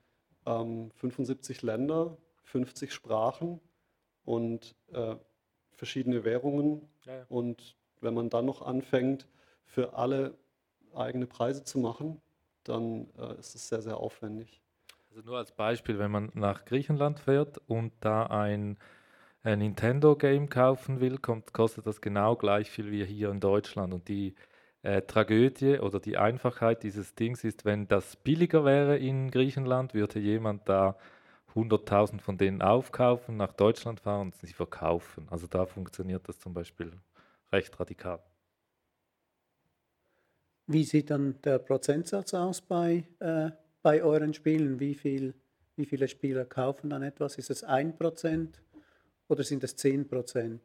ähm, 75 Länder, 50 Sprachen und äh, verschiedene Währungen. Ja, ja. Und wenn man dann noch anfängt, für alle eigene Preise zu machen, dann äh, ist es sehr, sehr aufwendig. Also nur als Beispiel, wenn man nach Griechenland fährt und da ein, ein Nintendo-Game kaufen will, kommt, kostet das genau gleich viel wie hier in Deutschland. Und die äh, Tragödie oder die Einfachheit dieses Dings ist, wenn das billiger wäre in Griechenland, würde jemand da 100.000 von denen aufkaufen, nach Deutschland fahren und sie verkaufen. Also da funktioniert das zum Beispiel recht radikal. Wie sieht dann der Prozentsatz aus bei, äh, bei euren Spielen? Wie, viel, wie viele Spieler kaufen dann etwas? Ist es 1% oder sind es 10%?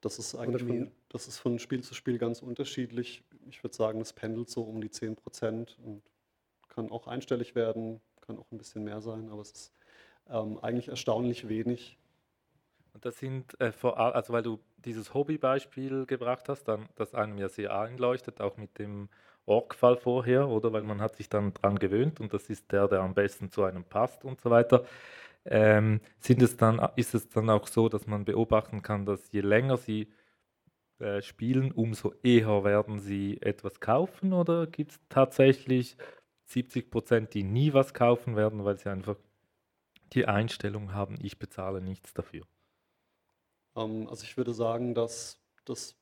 Das ist eigentlich von, das ist von Spiel zu Spiel ganz unterschiedlich. Ich würde sagen, das pendelt so um die 10 Prozent und kann auch einstellig werden, kann auch ein bisschen mehr sein, aber es ist ähm, eigentlich erstaunlich wenig. Und das sind äh, vor allem, also weil du dieses Hobbybeispiel gebracht hast, dann, das einem ja sehr einleuchtet, auch mit dem Org-Fall vorher, oder? Weil man hat sich dann dran gewöhnt und das ist der, der am besten zu einem passt und so weiter. Ähm, sind es dann, ist es dann auch so, dass man beobachten kann, dass je länger sie äh, spielen, umso eher werden sie etwas kaufen? Oder gibt es tatsächlich 70 Prozent, die nie was kaufen werden, weil sie einfach die Einstellung haben, ich bezahle nichts dafür? Ähm, also ich würde sagen, dass das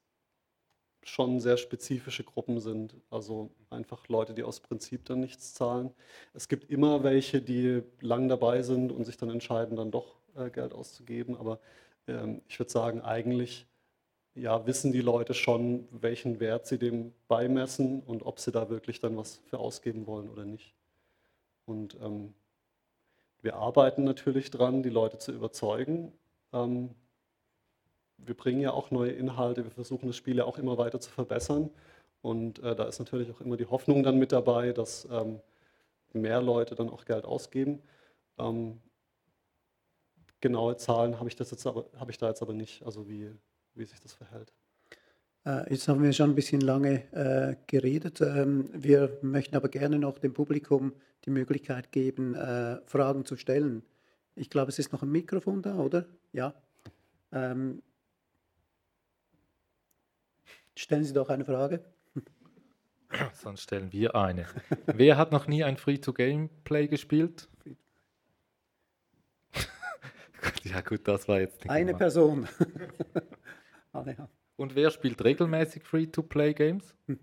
schon sehr spezifische Gruppen sind. Also einfach Leute, die aus Prinzip dann nichts zahlen. Es gibt immer welche, die lang dabei sind und sich dann entscheiden, dann doch äh, Geld auszugeben. Aber ähm, ich würde sagen, eigentlich ja, wissen die Leute schon, welchen Wert sie dem beimessen und ob sie da wirklich dann was für ausgeben wollen oder nicht. Und ähm, wir arbeiten natürlich dran, die Leute zu überzeugen. Ähm, wir bringen ja auch neue Inhalte, wir versuchen das Spiel ja auch immer weiter zu verbessern. Und äh, da ist natürlich auch immer die Hoffnung dann mit dabei, dass ähm, mehr Leute dann auch Geld ausgeben. Ähm, genaue Zahlen habe ich, das ich da jetzt aber nicht, also wie, wie sich das verhält. Äh, jetzt haben wir schon ein bisschen lange äh, geredet. Ähm, wir möchten aber gerne noch dem Publikum die Möglichkeit geben, äh, Fragen zu stellen. Ich glaube, es ist noch ein Mikrofon da, oder? Ja. Ähm, Stellen Sie doch eine Frage. Sonst stellen wir eine. Wer hat noch nie ein Free-to-Gameplay gespielt? ja gut, das war jetzt nicht Eine gemacht. Person. Und wer spielt regelmäßig Free-to-Play-Games? Hm.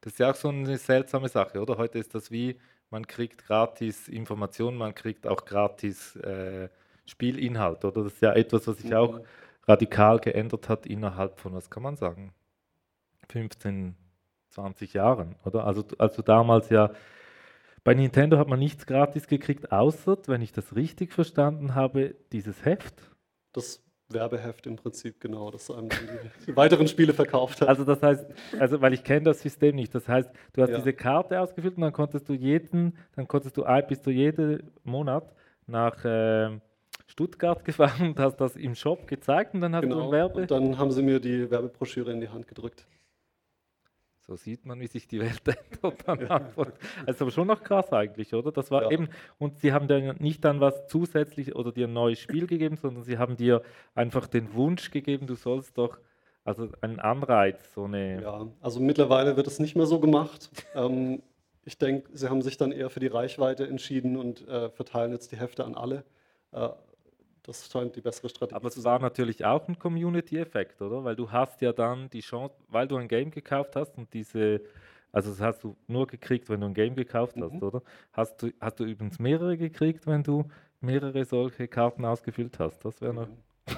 Das ist ja auch so eine seltsame Sache, oder? Heute ist das wie, man kriegt gratis Informationen, man kriegt auch gratis äh, Spielinhalt, oder? Das ist ja etwas, was ich auch radikal geändert hat innerhalb von, was kann man sagen, 15, 20 Jahren, oder? Also, also damals ja, bei Nintendo hat man nichts gratis gekriegt, außer, wenn ich das richtig verstanden habe, dieses Heft. Das Werbeheft im Prinzip, genau, das einem die, weiteren Spiele verkauft hat. Also das heißt, also weil ich kenne das System nicht, das heißt, du hast ja. diese Karte ausgefüllt und dann konntest du jeden, dann konntest du, bist du jeden Monat nach äh, Stuttgart gefahren und hast das im Shop gezeigt und dann hast genau. du Werbe. Und dann haben sie mir die Werbebroschüre in die Hand gedrückt. So sieht man, wie sich die Welt ändert. Dann ja. Also aber schon noch krass eigentlich, oder? Das war ja. eben, und sie haben dir nicht dann was zusätzlich oder dir ein neues Spiel gegeben, sondern sie haben dir einfach den Wunsch gegeben, du sollst doch, also einen Anreiz, so eine. Ja, also mittlerweile wird es nicht mehr so gemacht. ähm, ich denke, sie haben sich dann eher für die Reichweite entschieden und äh, verteilen jetzt die Hefte an alle. Äh, das scheint die bessere Strategie Aber es war natürlich auch ein Community-Effekt, oder? Weil du hast ja dann die Chance, weil du ein Game gekauft hast und diese, also das hast du nur gekriegt, wenn du ein Game gekauft hast, mhm. oder? Hast du, hast du übrigens mehrere gekriegt, wenn du mehrere solche Karten ausgefüllt hast? Das wäre noch. Mhm.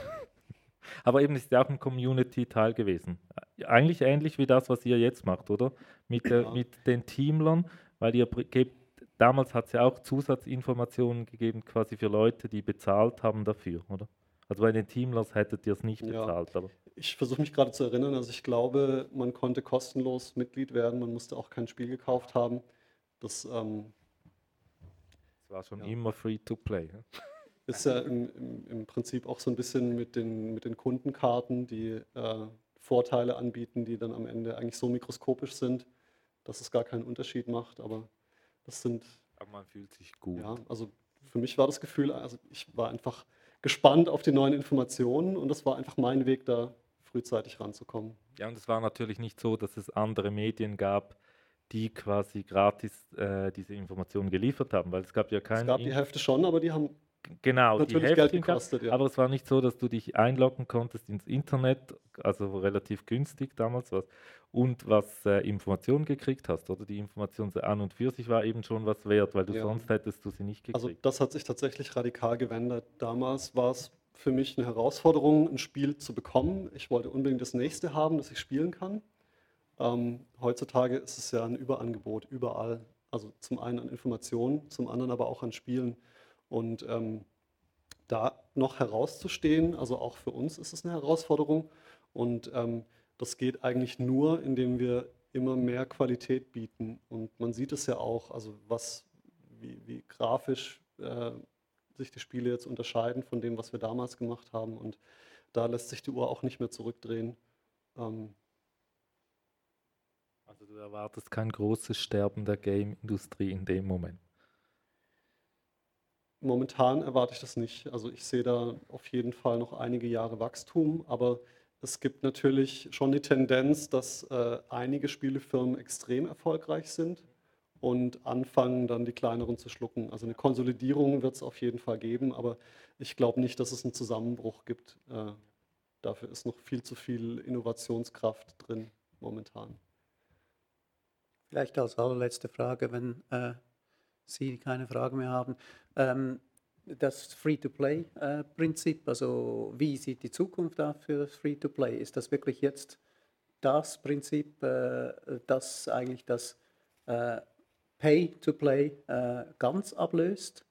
Aber eben ist ja auch ein Community-Teil gewesen. Eigentlich ähnlich wie das, was ihr jetzt macht, oder? Mit, der, mit den Teamlern, weil ihr gebt damals hat es ja auch Zusatzinformationen gegeben, quasi für Leute, die bezahlt haben dafür, oder? Also bei den Teamlers hättet ihr es nicht bezahlt. Ja. Aber. Ich versuche mich gerade zu erinnern, also ich glaube, man konnte kostenlos Mitglied werden, man musste auch kein Spiel gekauft haben. Das, ähm, das war schon ja. immer free to play. Ne? Ist ja im, im, im, Prinzip auch so ein bisschen mit den, mit den Kundenkarten, die äh, Vorteile anbieten, die dann am Ende eigentlich so mikroskopisch sind, dass es gar keinen Unterschied macht. Aber das sind. Aber man fühlt sich gut. Ja, also für mich war das Gefühl, also ich war einfach gespannt auf die neuen Informationen und das war einfach mein Weg, da frühzeitig ranzukommen. Ja, und es war natürlich nicht so, dass es andere Medien gab, die quasi gratis äh, diese Informationen geliefert haben, weil es gab ja keine. Es gab die Hefte schon, aber die haben genau, die natürlich Geld Heftchen gab, gekostet, ja. aber es war nicht so, dass du dich einloggen konntest ins Internet, also relativ günstig damals was, und was äh, Informationen gekriegt hast, oder? Die Information an und für sich war eben schon was wert, weil du Ja. sonst hättest du sie nicht gekriegt. Also das hat sich tatsächlich radikal gewendet. Damals war es für mich eine Herausforderung, ein Spiel zu bekommen. Ich wollte unbedingt das nächste haben, das ich spielen kann. Ähm, heutzutage ist es ja ein Überangebot überall. Also zum einen an Informationen, zum anderen aber auch an Spielen. Und ähm, da noch herauszustehen, also auch für uns ist es eine Herausforderung. Und ähm, das geht eigentlich nur, indem wir immer mehr Qualität bieten. Und man sieht es ja auch, also was, wie, wie grafisch äh, sich die Spiele jetzt unterscheiden von dem, was wir damals gemacht haben. Und da lässt sich die Uhr auch nicht mehr zurückdrehen. Ähm, Also du erwartest kein großes Sterben der Game-Industrie in dem Moment. Momentan erwarte ich das nicht. Also ich sehe da auf jeden Fall noch einige Jahre Wachstum, aber es gibt natürlich schon die Tendenz, dass äh, einige Spielefirmen extrem erfolgreich sind und anfangen dann die kleineren zu schlucken. Also eine Konsolidierung wird es auf jeden Fall geben, aber ich glaube nicht, dass es einen Zusammenbruch gibt. Äh, dafür ist noch viel zu viel Innovationskraft drin momentan. Vielleicht als allerletzte Frage, wenn äh, Sie keine Frage mehr haben. Ähm, das Free-to-Play-Prinzip, also wie sieht die Zukunft aus für Free-to-Play? Ist das wirklich jetzt das Prinzip, äh, das eigentlich das äh, Pay-to-Play äh, ganz ablöst?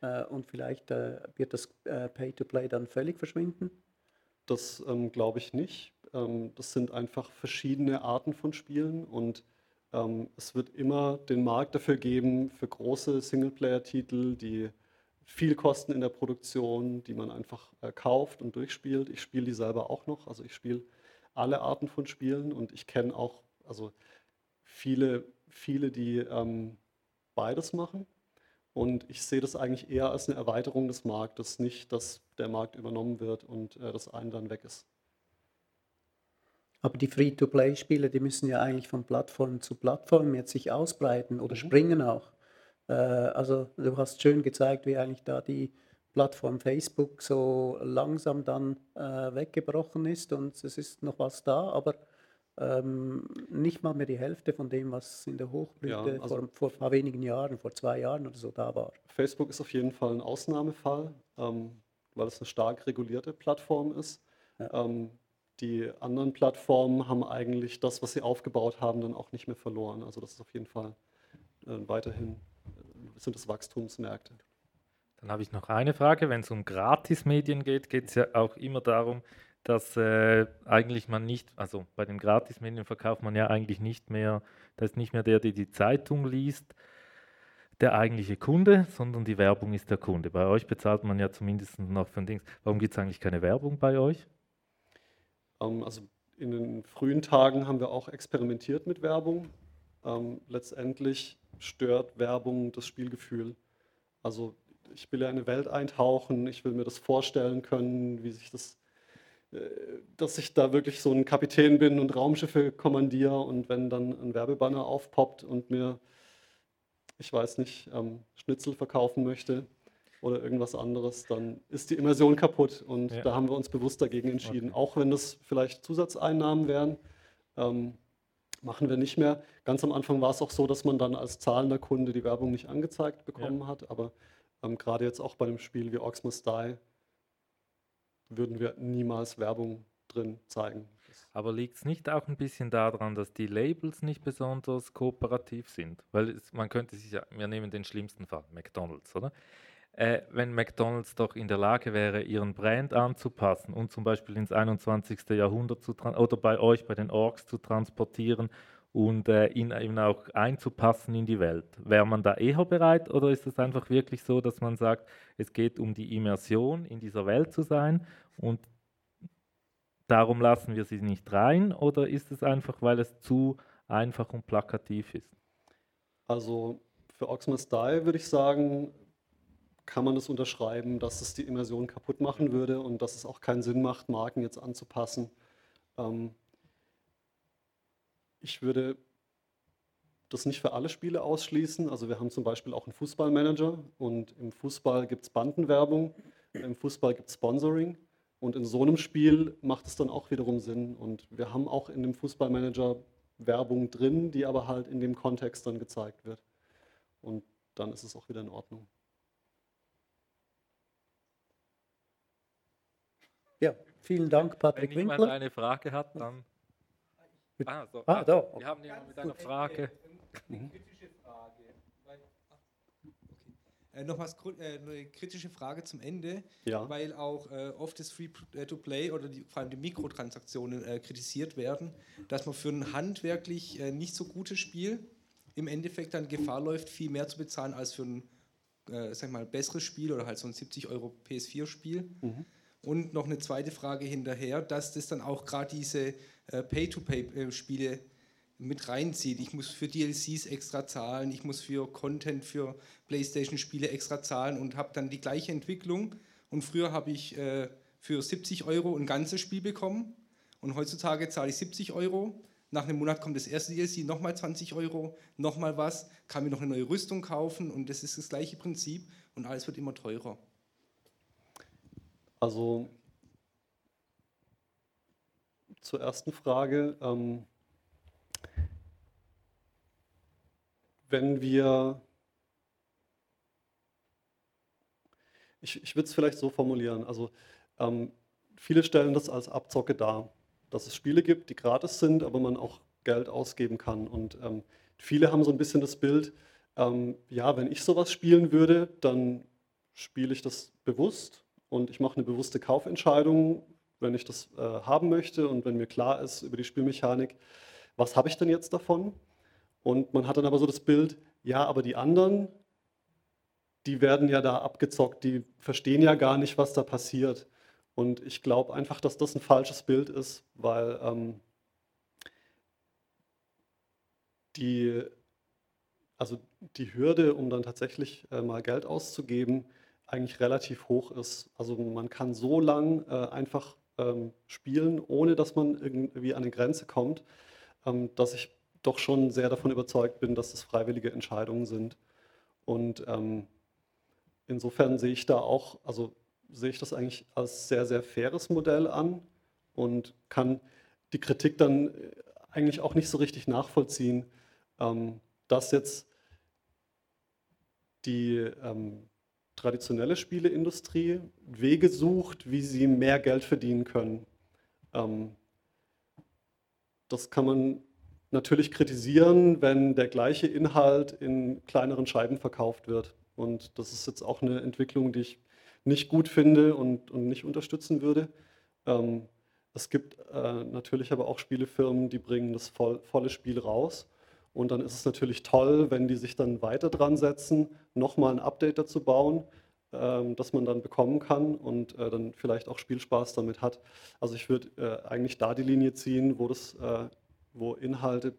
Äh, und vielleicht äh, wird das äh, Pay-to-Play dann völlig verschwinden? Das ähm, glaube ich nicht. Ähm, das sind einfach verschiedene Arten von Spielen und ähm, es wird immer den Markt dafür geben, für große Singleplayer-Titel, die viel kosten in der Produktion, die man einfach äh, kauft und durchspielt. Ich spiele die selber auch noch, also ich spiele alle Arten von Spielen und ich kenne auch also viele, viele, die ähm, beides machen. Und ich sehe das eigentlich eher als eine Erweiterung des Marktes, nicht, dass der Markt übernommen wird und äh, das eine dann weg ist. Aber die Free-to-Play-Spiele, die müssen ja eigentlich von Plattform zu Plattform jetzt sich ausbreiten oder springen auch. Äh, also du hast schön gezeigt, wie eigentlich da die Plattform Facebook so langsam dann äh, weggebrochen ist und es ist noch was da, aber ähm, nicht mal mehr die Hälfte von dem, was in der Hochblüte Ja, also- vor, vor ein paar wenigen Jahren, vor zwei Jahren oder so da war. Facebook ist auf jeden Fall ein Ausnahmefall, ähm, weil es eine stark regulierte Plattform ist. Ähm, die anderen Plattformen haben eigentlich das, was sie aufgebaut haben, dann auch nicht mehr verloren. Also das ist auf jeden Fall äh, weiterhin äh, sind es Wachstumsmärkte. Dann habe ich noch eine Frage. Wenn es um Gratismedien geht, geht es ja auch immer darum, dass äh, eigentlich man nicht, also bei den Gratismedien verkauft man ja eigentlich nicht mehr, da ist nicht mehr der, der die Zeitung liest, der eigentliche Kunde, sondern die Werbung ist der Kunde. Bei euch bezahlt man ja zumindest noch für ein Dings. Warum gibt es eigentlich keine Werbung bei euch? Ähm, also in den frühen Tagen haben wir auch experimentiert mit Werbung. Ähm, letztendlich stört Werbung das Spielgefühl. Also ich will ja in eine Welt eintauchen, ich will mir das vorstellen können, wie sich das, äh, dass ich da wirklich so ein Kapitän bin und Raumschiffe kommandiere und wenn dann ein Werbebanner aufpoppt und mir, ich weiß nicht, ähm, Schnitzel verkaufen möchte oder irgendwas anderes, dann ist die Immersion kaputt und Ja. da haben wir uns bewusst dagegen entschieden. Auch wenn das vielleicht Zusatzeinnahmen wären, ähm, machen wir nicht mehr. Ganz am Anfang war es auch so, dass man dann als zahlender Kunde die Werbung nicht angezeigt bekommen hat, aber ähm, gerade jetzt auch bei einem Spiel wie Orcs Must Die würden wir niemals Werbung drin zeigen. Aber liegt es nicht auch ein bisschen daran, dass die Labels nicht besonders kooperativ sind? Weil es, man könnte sich ja, wir nehmen den schlimmsten Fall, McDonald's, oder? Äh, wenn McDonald's doch in der Lage wäre, ihren Brand anzupassen und zum Beispiel ins 21. Jahrhundert zu oder bei euch, bei den Orks zu transportieren und äh, ihn eben auch einzupassen in die Welt, wäre man da eher bereit oder ist es einfach wirklich so, dass man sagt, es geht um die Immersion, in dieser Welt zu sein und darum lassen wir sie nicht rein oder ist es einfach, weil es zu einfach und plakativ ist? also für Must Die würde ich sagen, kann man es unterschreiben, dass es die Immersion kaputt machen würde und dass es auch keinen Sinn macht, Marken jetzt anzupassen. Ähm, ich würde das nicht für alle Spiele ausschließen. Also wir haben zum Beispiel auch einen Fußballmanager und im Fußball gibt es Bandenwerbung, im Fußball gibt es Sponsoring und in so einem Spiel macht es dann auch wiederum Sinn. Und wir haben auch in dem Fußballmanager Werbung drin, die aber halt in dem Kontext dann gezeigt wird. Und dann ist es auch wieder in Ordnung. Ja, vielen Dank, Patrick Wenn jemand Winkler. eine Frage hat, dann. Ah, so. Ah, da. Wir haben jemanden mit einer Frage. Eine kritische Frage. Äh, Nochmals äh, eine kritische Frage zum Ende, Ja. weil auch äh, oft das Free-to-Play oder die, vor allem die Mikrotransaktionen äh, kritisiert werden, dass man für ein handwerklich äh, nicht so gutes Spiel im Endeffekt dann Gefahr läuft, viel mehr zu bezahlen als für ein äh, sag mal, besseres Spiel oder halt so ein 70 Euro PS4-Spiel. Und noch eine zweite Frage hinterher, dass das dann auch gerade diese äh, Pay-to-Pay-Spiele mit reinzieht. Ich muss für DLCs extra zahlen, ich muss für Content für PlayStation-Spiele extra zahlen und habe dann die gleiche Entwicklung. Und früher habe ich äh, für 70 Euro ein ganzes Spiel bekommen und heutzutage zahle ich 70 Euro. Nach einem Monat kommt das erste DLC, nochmal 20 Euro, nochmal was, kann mir noch eine neue Rüstung kaufen und das ist das gleiche Prinzip und alles wird immer teurer. Also zur ersten Frage. Ähm, wenn wir, ich, ich würde es vielleicht so formulieren, also ähm, viele stellen das als Abzocke dar, dass es Spiele gibt, die gratis sind, aber man auch Geld ausgeben kann. Und ähm, viele haben so ein bisschen das Bild, ähm, ja, wenn ich sowas spielen würde, dann spiele ich das bewusst und ich mache eine bewusste Kaufentscheidung, wenn ich das äh, haben möchte und wenn mir klar ist über die Spielmechanik, was habe ich denn jetzt davon? Und man hat dann aber so das Bild, ja, aber die anderen, die werden ja da abgezockt, die verstehen ja gar nicht, was da passiert. Und ich glaube einfach, dass das ein falsches Bild ist, weil ähm, die, also die Hürde, um dann tatsächlich äh, mal Geld auszugeben, eigentlich relativ hoch ist. Also man kann so lang äh, einfach ähm, spielen, ohne dass man irgendwie an eine Grenze kommt, ähm, dass ich doch schon sehr davon überzeugt bin, dass es freiwillige Entscheidungen sind. Und ähm, insofern sehe ich da auch, also sehe ich das eigentlich als sehr, sehr faires Modell an und kann die Kritik dann äh, eigentlich auch nicht so richtig nachvollziehen, ähm, dass jetzt die ähm, traditionelle Spieleindustrie Wege sucht, wie sie mehr Geld verdienen können. Ähm, das kann man natürlich kritisieren, wenn der gleiche Inhalt in kleineren Scheiben verkauft wird. Und das ist jetzt auch eine Entwicklung, die ich nicht gut finde und, und nicht unterstützen würde. Ähm, es gibt äh, natürlich aber auch Spielefirmen, die bringen das voll, volle Spiel raus. Und dann ist es natürlich toll, wenn die sich dann weiter dran setzen, nochmal ein Update dazu bauen, ähm, das man dann bekommen kann und äh, dann vielleicht auch Spielspaß damit hat. Also ich würde äh, eigentlich da die Linie ziehen, wo, das, äh, wo Inhalte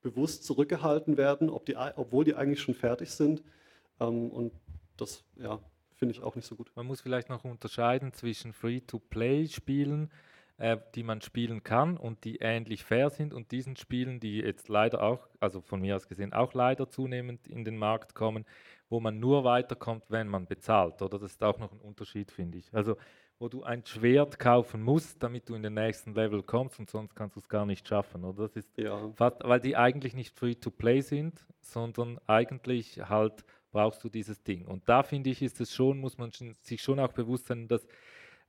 bewusst zurückgehalten werden, ob die, obwohl die eigentlich schon fertig sind. Ähm, und das ja, finde ich auch nicht so gut. Man muss vielleicht noch unterscheiden zwischen Free-to-Play-Spielen, äh, die man spielen kann und die ähnlich fair sind und diesen Spielen, die jetzt leider auch, also von mir aus gesehen, auch leider zunehmend in den Markt kommen, wo man nur weiterkommt, wenn man bezahlt. Oder das ist auch noch ein Unterschied, finde ich. Also wo du ein Schwert kaufen musst, damit du in den nächsten Level kommst und sonst kannst du es gar nicht schaffen. Oder das ist Ja. fast, weil die eigentlich nicht Free-to-Play sind, sondern eigentlich halt brauchst du dieses Ding. Und da finde ich, ist es schon, muss man sich schon auch bewusst sein, dass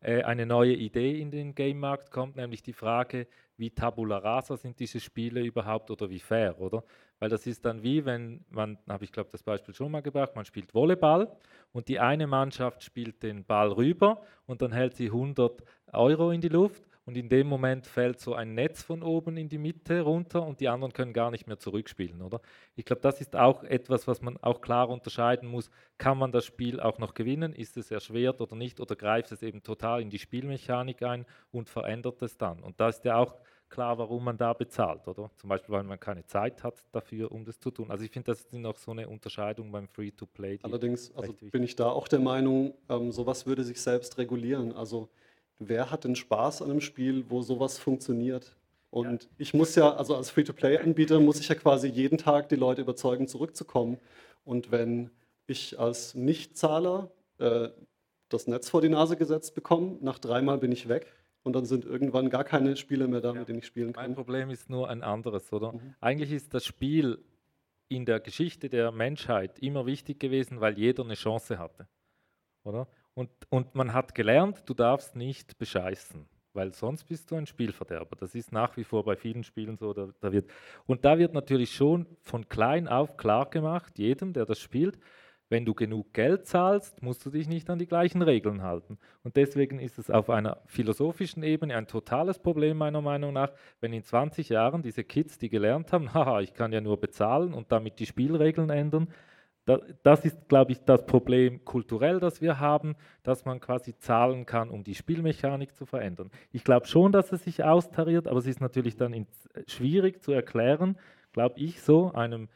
eine neue Idee in den Game-Markt kommt, nämlich die Frage, wie tabula rasa sind diese Spiele überhaupt oder wie fair, oder? Weil das ist dann wie, wenn man, habe ich glaube das Beispiel schon mal gebracht, man spielt Volleyball und die eine Mannschaft spielt den Ball rüber und dann hält sie 100 Euro in die Luft und in dem Moment fällt so ein Netz von oben in die Mitte runter und die anderen können gar nicht mehr zurückspielen, oder? Ich glaube, das ist auch etwas, was man auch klar unterscheiden muss. Kann man das Spiel auch noch gewinnen? Ist es erschwert oder nicht? Oder greift es eben total in die Spielmechanik ein und verändert es dann? Und da ist ja auch klar, warum man da bezahlt, oder? Zum Beispiel, weil man keine Zeit hat dafür, um das zu tun. Also ich finde, das ist noch so eine Unterscheidung beim Free-to-Play. Allerdings also bin ich da auch der Meinung, ähm, sowas würde sich selbst regulieren. Also wer hat denn Spaß an einem Spiel, wo sowas funktioniert? Und ich muss ja, also als Free-to-Play-Anbieter muss ich ja quasi jeden Tag die Leute überzeugen, zurückzukommen. Und wenn ich als Nichtzahler äh, das Netz vor die Nase gesetzt bekomme, nach dreimal bin ich weg und dann sind irgendwann gar keine Spiele mehr da, ja. mit denen ich spielen kann. Mein Problem ist nur ein anderes, oder? Mhm. Eigentlich ist das Spiel in der Geschichte der Menschheit immer wichtig gewesen, weil jeder eine Chance hatte, oder? Und, und man hat gelernt, du darfst nicht bescheißen weil sonst bist du ein Spielverderber. Das ist nach wie vor bei vielen Spielen so. Da, da wird, und da wird natürlich schon von klein auf klar gemacht, jedem, der das spielt, wenn du genug Geld zahlst, musst du dich nicht an die gleichen Regeln halten. Und deswegen ist es auf einer philosophischen Ebene ein totales Problem meiner Meinung nach, wenn in 20 Jahren diese Kids, die gelernt haben, haha, ich kann ja nur bezahlen und damit die Spielregeln ändern, das ist, glaube ich, das Problem kulturell, das wir haben, dass man quasi zahlen kann, um die Spielmechanik zu verändern. Ich glaube schon, dass es sich austariert, aber es ist natürlich dann schwierig zu erklären, glaube ich, so einem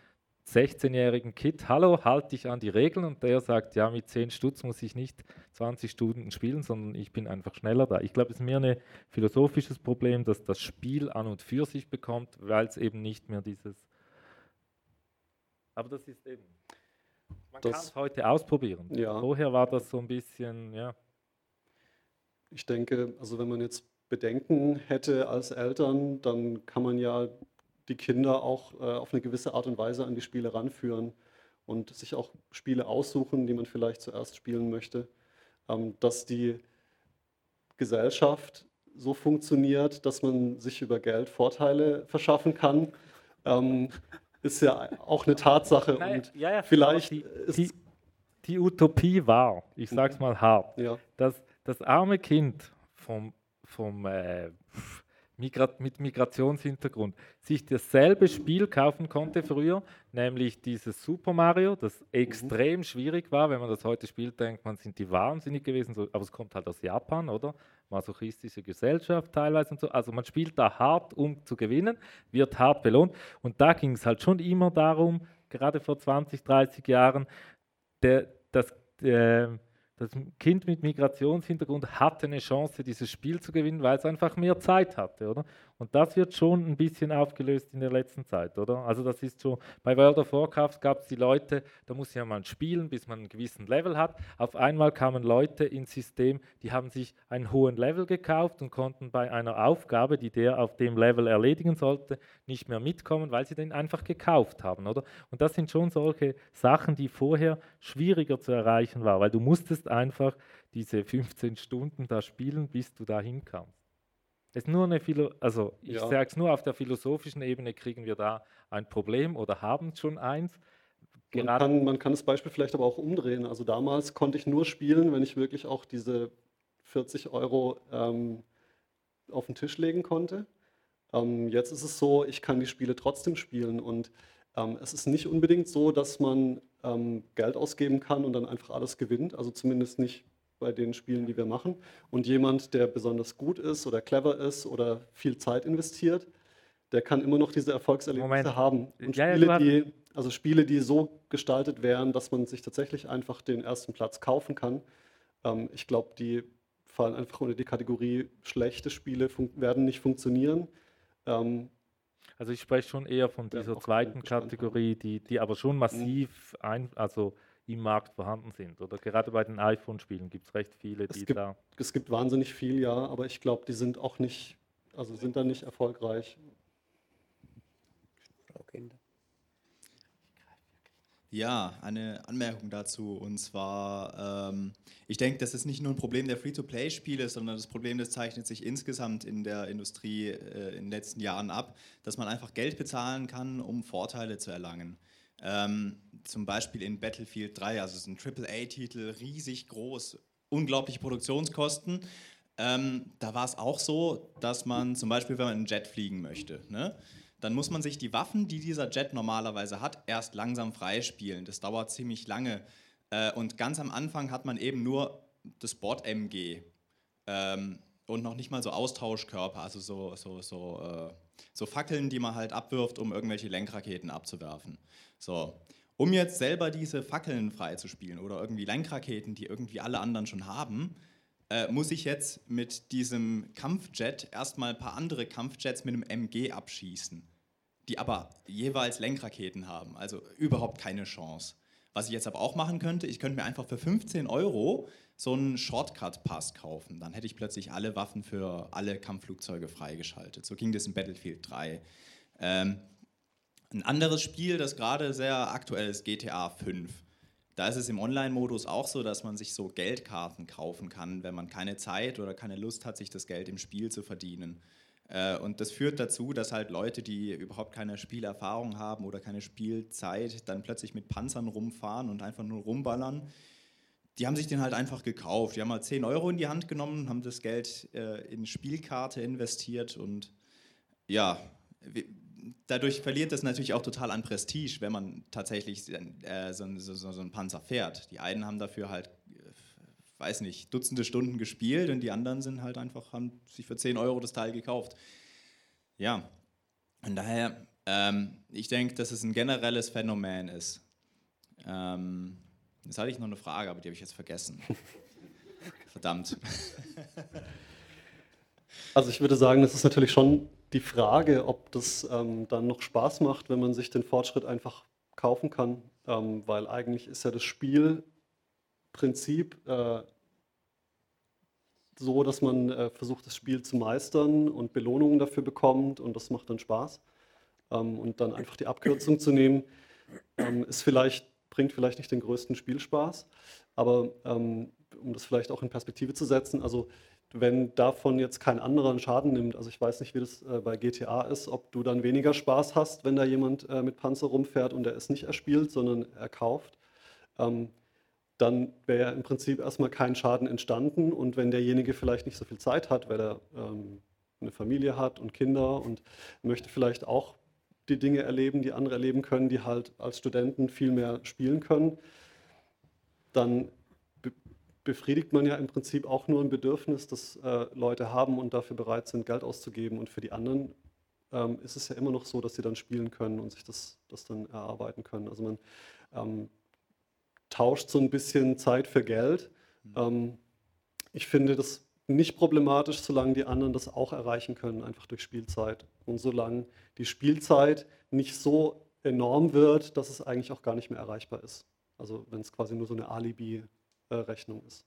16-jährigen Kid, hallo, halte dich an die Regeln und der sagt, ja, mit 10 Stutz muss ich nicht 20 Stunden spielen, sondern ich bin einfach schneller da. Ich glaube, es ist mehr ein philosophisches Problem, dass das Spiel an und für sich bekommt, weil es eben nicht mehr dieses... Aber das ist eben... Man kann es heute ausprobieren. Ja. Vorher war das so ein bisschen, ja. Ich denke, also wenn man jetzt Bedenken hätte als Eltern, dann kann man ja die Kinder auch äh, auf eine gewisse Art und Weise an die Spiele ranführen und sich auch Spiele aussuchen, die man vielleicht zuerst spielen möchte. Ähm, dass die Gesellschaft so funktioniert, dass man sich über Geld Vorteile verschaffen kann, ähm, ist ja auch eine Tatsache. Nein, und ja, ja, vielleicht die, die, die, Utopie war, ich sag's mal hart, ja. dass das arme Kind vom, vom äh, Migrat mit Migrationshintergrund sich dasselbe Spiel kaufen konnte früher, nämlich dieses Super Mario, das extrem mhm. schwierig war. Wenn man das heute spielt, denkt man, sind die wahnsinnig gewesen, so, aber es kommt halt aus Japan, oder? Masochistische Gesellschaft teilweise und so. Also man spielt da hart, um zu gewinnen, wird hart belohnt. Und da ging es halt schon immer darum, gerade vor 20, 30 Jahren, der, das. Der, das Kind mit Migrationshintergrund hatte eine Chance, dieses Spiel zu gewinnen, weil es einfach mehr Zeit hatte, oder? Und das wird schon ein bisschen aufgelöst in der letzten Zeit, oder? Also das ist so, bei World of Warcraft gab es die Leute, da muss ja mal spielen, bis man einen gewissen Level hat. Auf einmal kamen Leute ins System, die haben sich einen hohen Level gekauft und konnten bei einer Aufgabe, die der auf dem Level erledigen sollte, nicht mehr mitkommen, weil sie den einfach gekauft haben, oder? Und das sind schon solche Sachen, die vorher schwieriger zu erreichen waren, weil du musstest einfach diese 15 Stunden da spielen, bis du da hinkamst. Es ist nur eine Philo also ich ja. sage es nur auf der philosophischen Ebene kriegen wir da ein Problem oder haben schon eins. Man kann, man kann das Beispiel vielleicht aber auch umdrehen. Also damals konnte ich nur spielen, wenn ich wirklich auch diese 40 Euro ähm, auf den Tisch legen konnte. Ähm, jetzt ist es so, ich kann die Spiele trotzdem spielen und ähm, es ist nicht unbedingt so, dass man ähm, Geld ausgeben kann und dann einfach alles gewinnt. Also zumindest nicht bei den Spielen, die wir machen. Und jemand, der besonders gut ist oder clever ist oder viel Zeit investiert, der kann immer noch diese Erfolgserlebnisse Moment. haben. Und ja, Spiele, ja, die, also Spiele, die so gestaltet wären, dass man sich tatsächlich einfach den ersten Platz kaufen kann, ähm, ich glaube, die fallen einfach unter die Kategorie schlechte Spiele werden nicht funktionieren. Ähm, also ich spreche schon eher von dieser zweiten Kategorie, die, die aber schon massiv ein, also im Markt vorhanden sind. Oder gerade bei den iPhone-Spielen gibt es recht viele, die es gibt, da. Es gibt wahnsinnig viel, ja, aber ich glaube, die sind auch nicht, also sind da nicht erfolgreich. Ja, eine Anmerkung dazu. Und zwar, ähm, ich denke, das ist nicht nur ein Problem der Free-to-Play-Spiele, sondern das Problem, das zeichnet sich insgesamt in der Industrie äh, in den letzten Jahren ab, dass man einfach Geld bezahlen kann, um Vorteile zu erlangen. Ähm, zum Beispiel in Battlefield 3, also es ist ein AAA-Titel, riesig groß, unglaubliche Produktionskosten. Ähm, da war es auch so, dass man zum Beispiel, wenn man einen Jet fliegen möchte, ne, dann muss man sich die Waffen, die dieser Jet normalerweise hat, erst langsam freispielen. Das dauert ziemlich lange. Äh, und ganz am Anfang hat man eben nur das Bord-MG ähm, und noch nicht mal so Austauschkörper, also so, so, so, äh, so Fackeln, die man halt abwirft, um irgendwelche Lenkraketen abzuwerfen. So. Um jetzt selber diese Fackeln freizuspielen oder irgendwie Lenkraketen, die irgendwie alle anderen schon haben, äh, muss ich jetzt mit diesem Kampfjet erstmal ein paar andere Kampfjets mit einem MG abschießen, die aber jeweils Lenkraketen haben. Also überhaupt keine Chance. Was ich jetzt aber auch machen könnte, ich könnte mir einfach für 15 Euro so einen Shortcut-Pass kaufen. Dann hätte ich plötzlich alle Waffen für alle Kampfflugzeuge freigeschaltet. So ging das in Battlefield 3. Ähm, ein anderes Spiel, das gerade sehr aktuell ist, GTA 5. Da ist es im Online-Modus auch so, dass man sich so Geldkarten kaufen kann, wenn man keine Zeit oder keine Lust hat, sich das Geld im Spiel zu verdienen. Äh, und das führt dazu, dass halt Leute, die überhaupt keine Spielerfahrung haben oder keine Spielzeit, dann plötzlich mit Panzern rumfahren und einfach nur rumballern. Die haben sich den halt einfach gekauft. Die haben halt 10 Euro in die Hand genommen, haben das Geld äh, in Spielkarte investiert und ja, dadurch verliert das natürlich auch total an Prestige, wenn man tatsächlich äh, so, so, so, einen Panzer fährt. Die einen haben dafür halt, äh, weiß nicht, Dutzende Stunden gespielt und die anderen sind halt einfach, haben sich für 10 Euro das Teil gekauft. Ja, und daher, ähm, ich denke, dass es ein generelles Phänomen ist. Ähm, jetzt hatte ich noch eine Frage, aber die habe ich jetzt vergessen. Verdammt. Also ich würde sagen, das ist natürlich schon die Frage, ob das ähm, dann noch Spaß macht, wenn man sich den Fortschritt einfach kaufen kann, ähm, weil eigentlich ist ja das Spielprinzip äh, so, dass man äh, versucht, das Spiel zu meistern und Belohnungen dafür bekommt und das macht dann Spaß. Ähm, und dann einfach die Abkürzung zu nehmen, ähm, ist vielleicht, bringt vielleicht nicht den größten Spielspaß, aber ähm, um das vielleicht auch in Perspektive zu setzen, also wenn davon jetzt kein anderer einen Schaden nimmt, also ich weiß nicht, wie das äh, bei GTA ist, ob du dann weniger Spaß hast, wenn da jemand äh, mit Panzer rumfährt und er es nicht erspielt, sondern er kauft, ähm, dann wäre ja im Prinzip erstmal kein Schaden entstanden und wenn derjenige vielleicht nicht so viel Zeit hat, weil er ähm, eine Familie hat und Kinder und möchte vielleicht auch die Dinge erleben, die andere erleben können, die halt als Studenten viel mehr spielen können, dann befriedigt man ja im Prinzip auch nur ein Bedürfnis, das äh, Leute haben und dafür bereit sind, Geld auszugeben. Und für die anderen ähm, ist es ja immer noch so, dass sie dann spielen können und sich das, das dann erarbeiten können. Also man ähm, tauscht so ein bisschen Zeit für Geld. Mhm. Ähm, ich finde das nicht problematisch, solange die anderen das auch erreichen können, einfach durch Spielzeit. Und solange die Spielzeit nicht so enorm wird, dass es eigentlich auch gar nicht mehr erreichbar ist. Also wenn es quasi nur so eine Alibi Rechnung ist.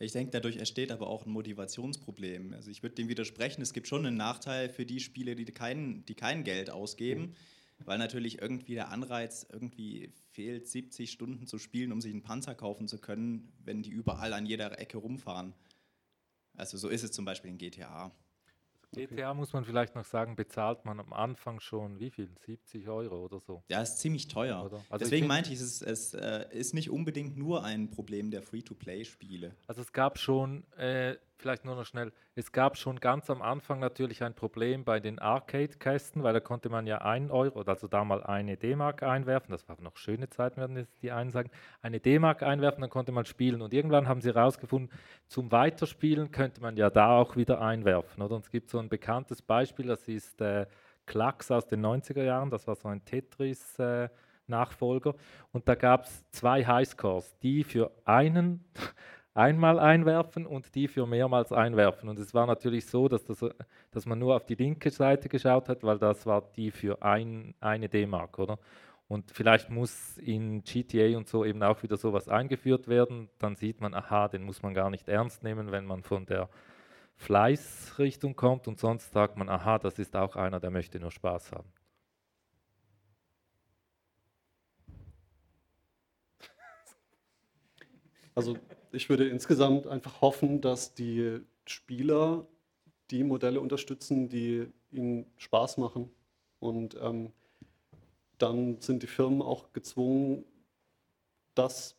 Ich denke, dadurch entsteht aber auch ein Motivationsproblem. Also ich würde dem widersprechen, es gibt schon einen Nachteil für die Spiele, die kein, die kein Geld ausgeben, weil natürlich irgendwie der Anreiz irgendwie fehlt, 70 Stunden zu spielen, um sich einen Panzer kaufen zu können, wenn die überall an jeder Ecke rumfahren. Also so ist es zum Beispiel in GTA. GTA muss man vielleicht noch sagen, bezahlt man am Anfang schon wie viel? 70 Euro oder so? Ja, ist ziemlich teuer. Also Deswegen meinte ich, es, ist, es äh, ist nicht unbedingt nur ein Problem der Free-to-Play-Spiele. Also es gab schon äh, vielleicht nur noch schnell, es gab schon ganz am Anfang natürlich ein Problem bei den Arcade-Kästen, weil da konnte man ja ein Euro, also da mal eine D-Mark einwerfen, das war noch schöne Zeiten, werden jetzt die einen sagen, eine D-Mark einwerfen, dann konnte man spielen. Und irgendwann haben sie herausgefunden, zum Weiterspielen könnte man ja da auch wieder einwerfen. Oder? Und es gibt so ein bekanntes Beispiel, das ist äh, Klacks aus den 90er Jahren, das war so ein Tetris- äh, Nachfolger. Und da gab es zwei Highscores, die für einen einmal einwerfen und die für mehrmals einwerfen. Und es war natürlich so, dass, das, dass man nur auf die linke Seite geschaut hat, weil das war die für ein, eine D-Mark, oder? Und vielleicht muss in GTA und so eben auch wieder sowas eingeführt werden. Dann sieht man, aha, den muss man gar nicht ernst nehmen, wenn man von der Fleißrichtung kommt. Und sonst sagt man, aha, das ist auch einer, der möchte nur Spaß haben. Also ich würde insgesamt einfach hoffen, dass die Spieler die Modelle unterstützen, die ihnen Spaß machen. Und ähm, dann sind die Firmen auch gezwungen, das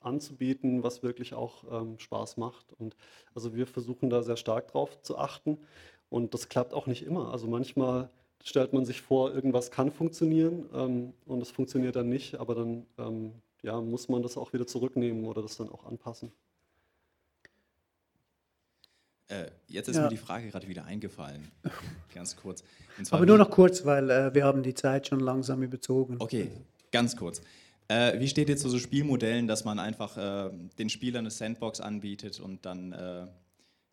anzubieten, was wirklich auch ähm, Spaß macht. Und also wir versuchen da sehr stark drauf zu achten. Und das klappt auch nicht immer. Also manchmal stellt man sich vor, irgendwas kann funktionieren ähm, und es funktioniert dann nicht, aber dann ähm, ja, muss man das auch wieder zurücknehmen oder das dann auch anpassen. Äh, jetzt ist ja. mir die Frage gerade wieder eingefallen. ganz kurz. Aber nur noch kurz, weil äh, wir haben die Zeit schon langsam überzogen. Okay, ganz kurz. Äh, wie steht jetzt zu so Spielmodellen, dass man einfach äh, den Spielern eine Sandbox anbietet und dann äh,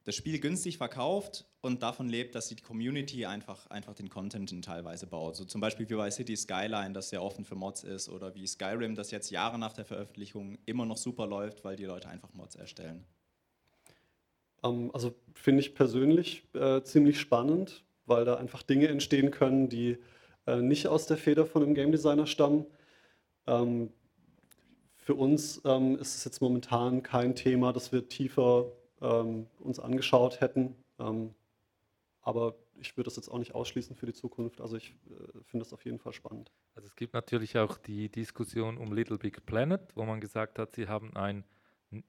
das Spiel günstig verkauft und davon lebt, dass die Community einfach, einfach den Content teilweise baut. So zum Beispiel wie bei City Skyline, das sehr offen für Mods ist, oder wie Skyrim, das jetzt Jahre nach der Veröffentlichung immer noch super läuft, weil die Leute einfach Mods erstellen. Ähm, also finde ich persönlich äh, ziemlich spannend, weil da einfach Dinge entstehen können, die äh, nicht aus der Feder von einem Game Designer stammen. Ähm, für uns ähm, ist es jetzt momentan kein Thema, das wir tiefer ähm, uns angeschaut hätten. Ähm, aber ich würde das jetzt auch nicht ausschließen für die Zukunft. Also ich äh, finde das auf jeden Fall spannend. Also es gibt natürlich auch die Diskussion um Little Big Planet, wo man gesagt hat, sie haben ein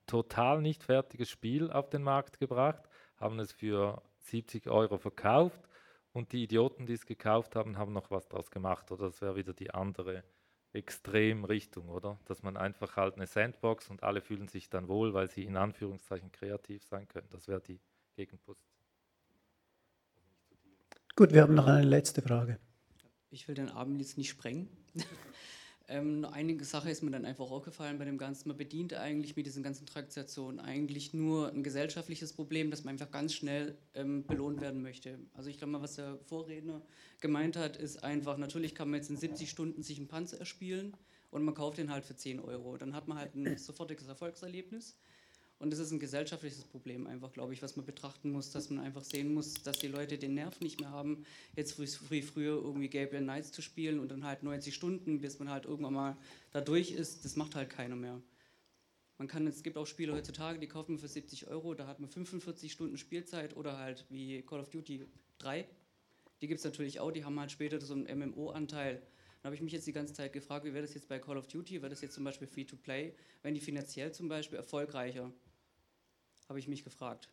total nicht fertiges Spiel auf den Markt gebracht, haben es für 70 Euro verkauft und die Idioten, die es gekauft haben, haben noch was draus gemacht. Oder das wäre wieder die andere Extremrichtung, oder? Dass man einfach halt eine Sandbox und alle fühlen sich dann wohl, weil sie in Anführungszeichen kreativ sein können. Das wäre die Gegenposition. Gut, wir haben noch eine letzte Frage. Ich will den Abend jetzt nicht sprengen. Ähm, einige Sache ist mir dann einfach aufgefallen bei dem Ganzen. Man bedient eigentlich mit diesen ganzen Transaktionen eigentlich nur ein gesellschaftliches Problem, dass man einfach ganz schnell ähm, belohnt werden möchte. Also ich glaube mal, was der Vorredner gemeint hat, ist einfach, natürlich kann man jetzt in 70 Stunden sich einen Panzer erspielen und man kauft den halt für 10 Euro. Dann hat man halt ein sofortiges Erfolgserlebnis. Und das ist ein gesellschaftliches Problem einfach, glaube ich, was man betrachten muss, dass man einfach sehen muss, dass die Leute den Nerv nicht mehr haben, jetzt wie früher irgendwie Gabriel Knights zu spielen und dann halt 90 Stunden, bis man halt irgendwann mal da durch ist. Das macht halt keiner mehr. Man kann, es gibt auch Spiele heutzutage, die kauft man für 70 Euro, da hat man 45 Stunden Spielzeit oder halt wie Call of Duty 3. Die gibt es natürlich auch, die haben halt später so einen MMO-Anteil. Da habe ich mich jetzt die ganze Zeit gefragt, wie wäre das jetzt bei Call of Duty? Wäre das jetzt zum Beispiel Free-to-Play? Wenn die finanziell zum Beispiel erfolgreicher? Habe ich mich gefragt.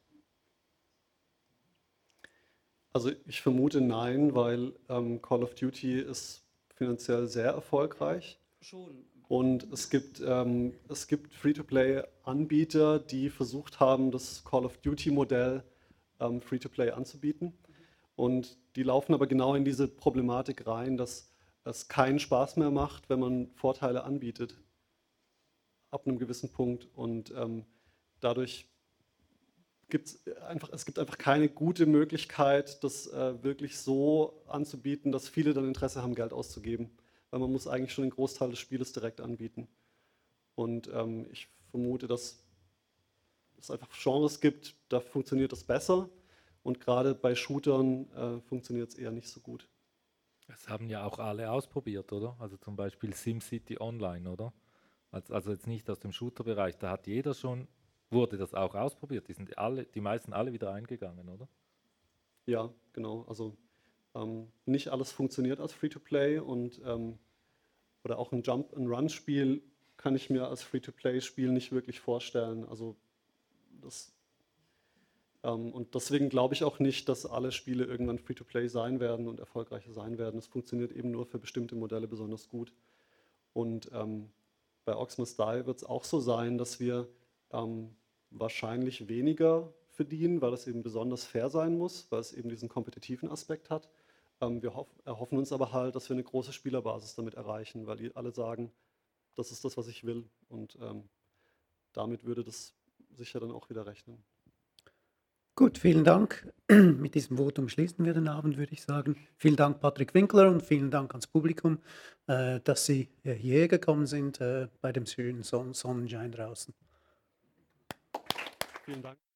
Also ich vermute nein, weil ähm, Call of Duty ist finanziell sehr erfolgreich. Schon. Und es gibt, ähm, gibt Free-to-Play-Anbieter, die versucht haben, das Call of Duty-Modell ähm, Free-to-Play anzubieten. Und die laufen aber genau in diese Problematik rein, dass es keinen Spaß mehr macht, wenn man Vorteile anbietet. Ab einem gewissen Punkt. Und ähm, dadurch gibt's einfach, es gibt einfach keine gute Möglichkeit, das äh, wirklich so anzubieten, dass viele dann Interesse haben, Geld auszugeben. Weil man muss eigentlich schon den Großteil des Spieles direkt anbieten. Und ähm, ich vermute, dass es einfach Genres gibt, da funktioniert das besser. Und gerade bei Shootern äh, funktioniert es eher nicht so gut. Das haben ja auch alle ausprobiert, oder? Also zum Beispiel SimCity Online, oder? Also jetzt nicht aus dem Shooter-Bereich, da hat jeder schon Wurde das auch ausprobiert? Die sind alle, die meisten alle wieder eingegangen, oder? Ja, genau. Also ähm, nicht alles funktioniert als Free-to-Play und ähm, oder auch ein Jump-and-Run-Spiel kann ich mir als Free-to-Play-Spiel nicht wirklich vorstellen. Also das ähm, und deswegen glaube ich auch nicht, dass alle Spiele irgendwann Free-to-Play sein werden und erfolgreicher sein werden. Es funktioniert eben nur für bestimmte Modelle besonders gut. Und ähm, bei Oxmas Die wird es auch so sein, dass wir ähm, wahrscheinlich weniger verdienen, weil es eben besonders fair sein muss, weil es eben diesen kompetitiven Aspekt hat. Ähm, wir erhoffen uns aber halt, dass wir eine große Spielerbasis damit erreichen, weil die alle sagen, das ist das, was ich will. Und ähm, damit würde das sicher dann auch wieder rechnen. Gut, vielen Dank. Mit diesem Votum schließen wir den Abend, würde ich sagen. Vielen Dank, Patrick Winkler, und vielen Dank ans Publikum, äh, dass Sie hierher gekommen sind äh, bei dem schönen Sonnenschein draußen. Vielen Dank.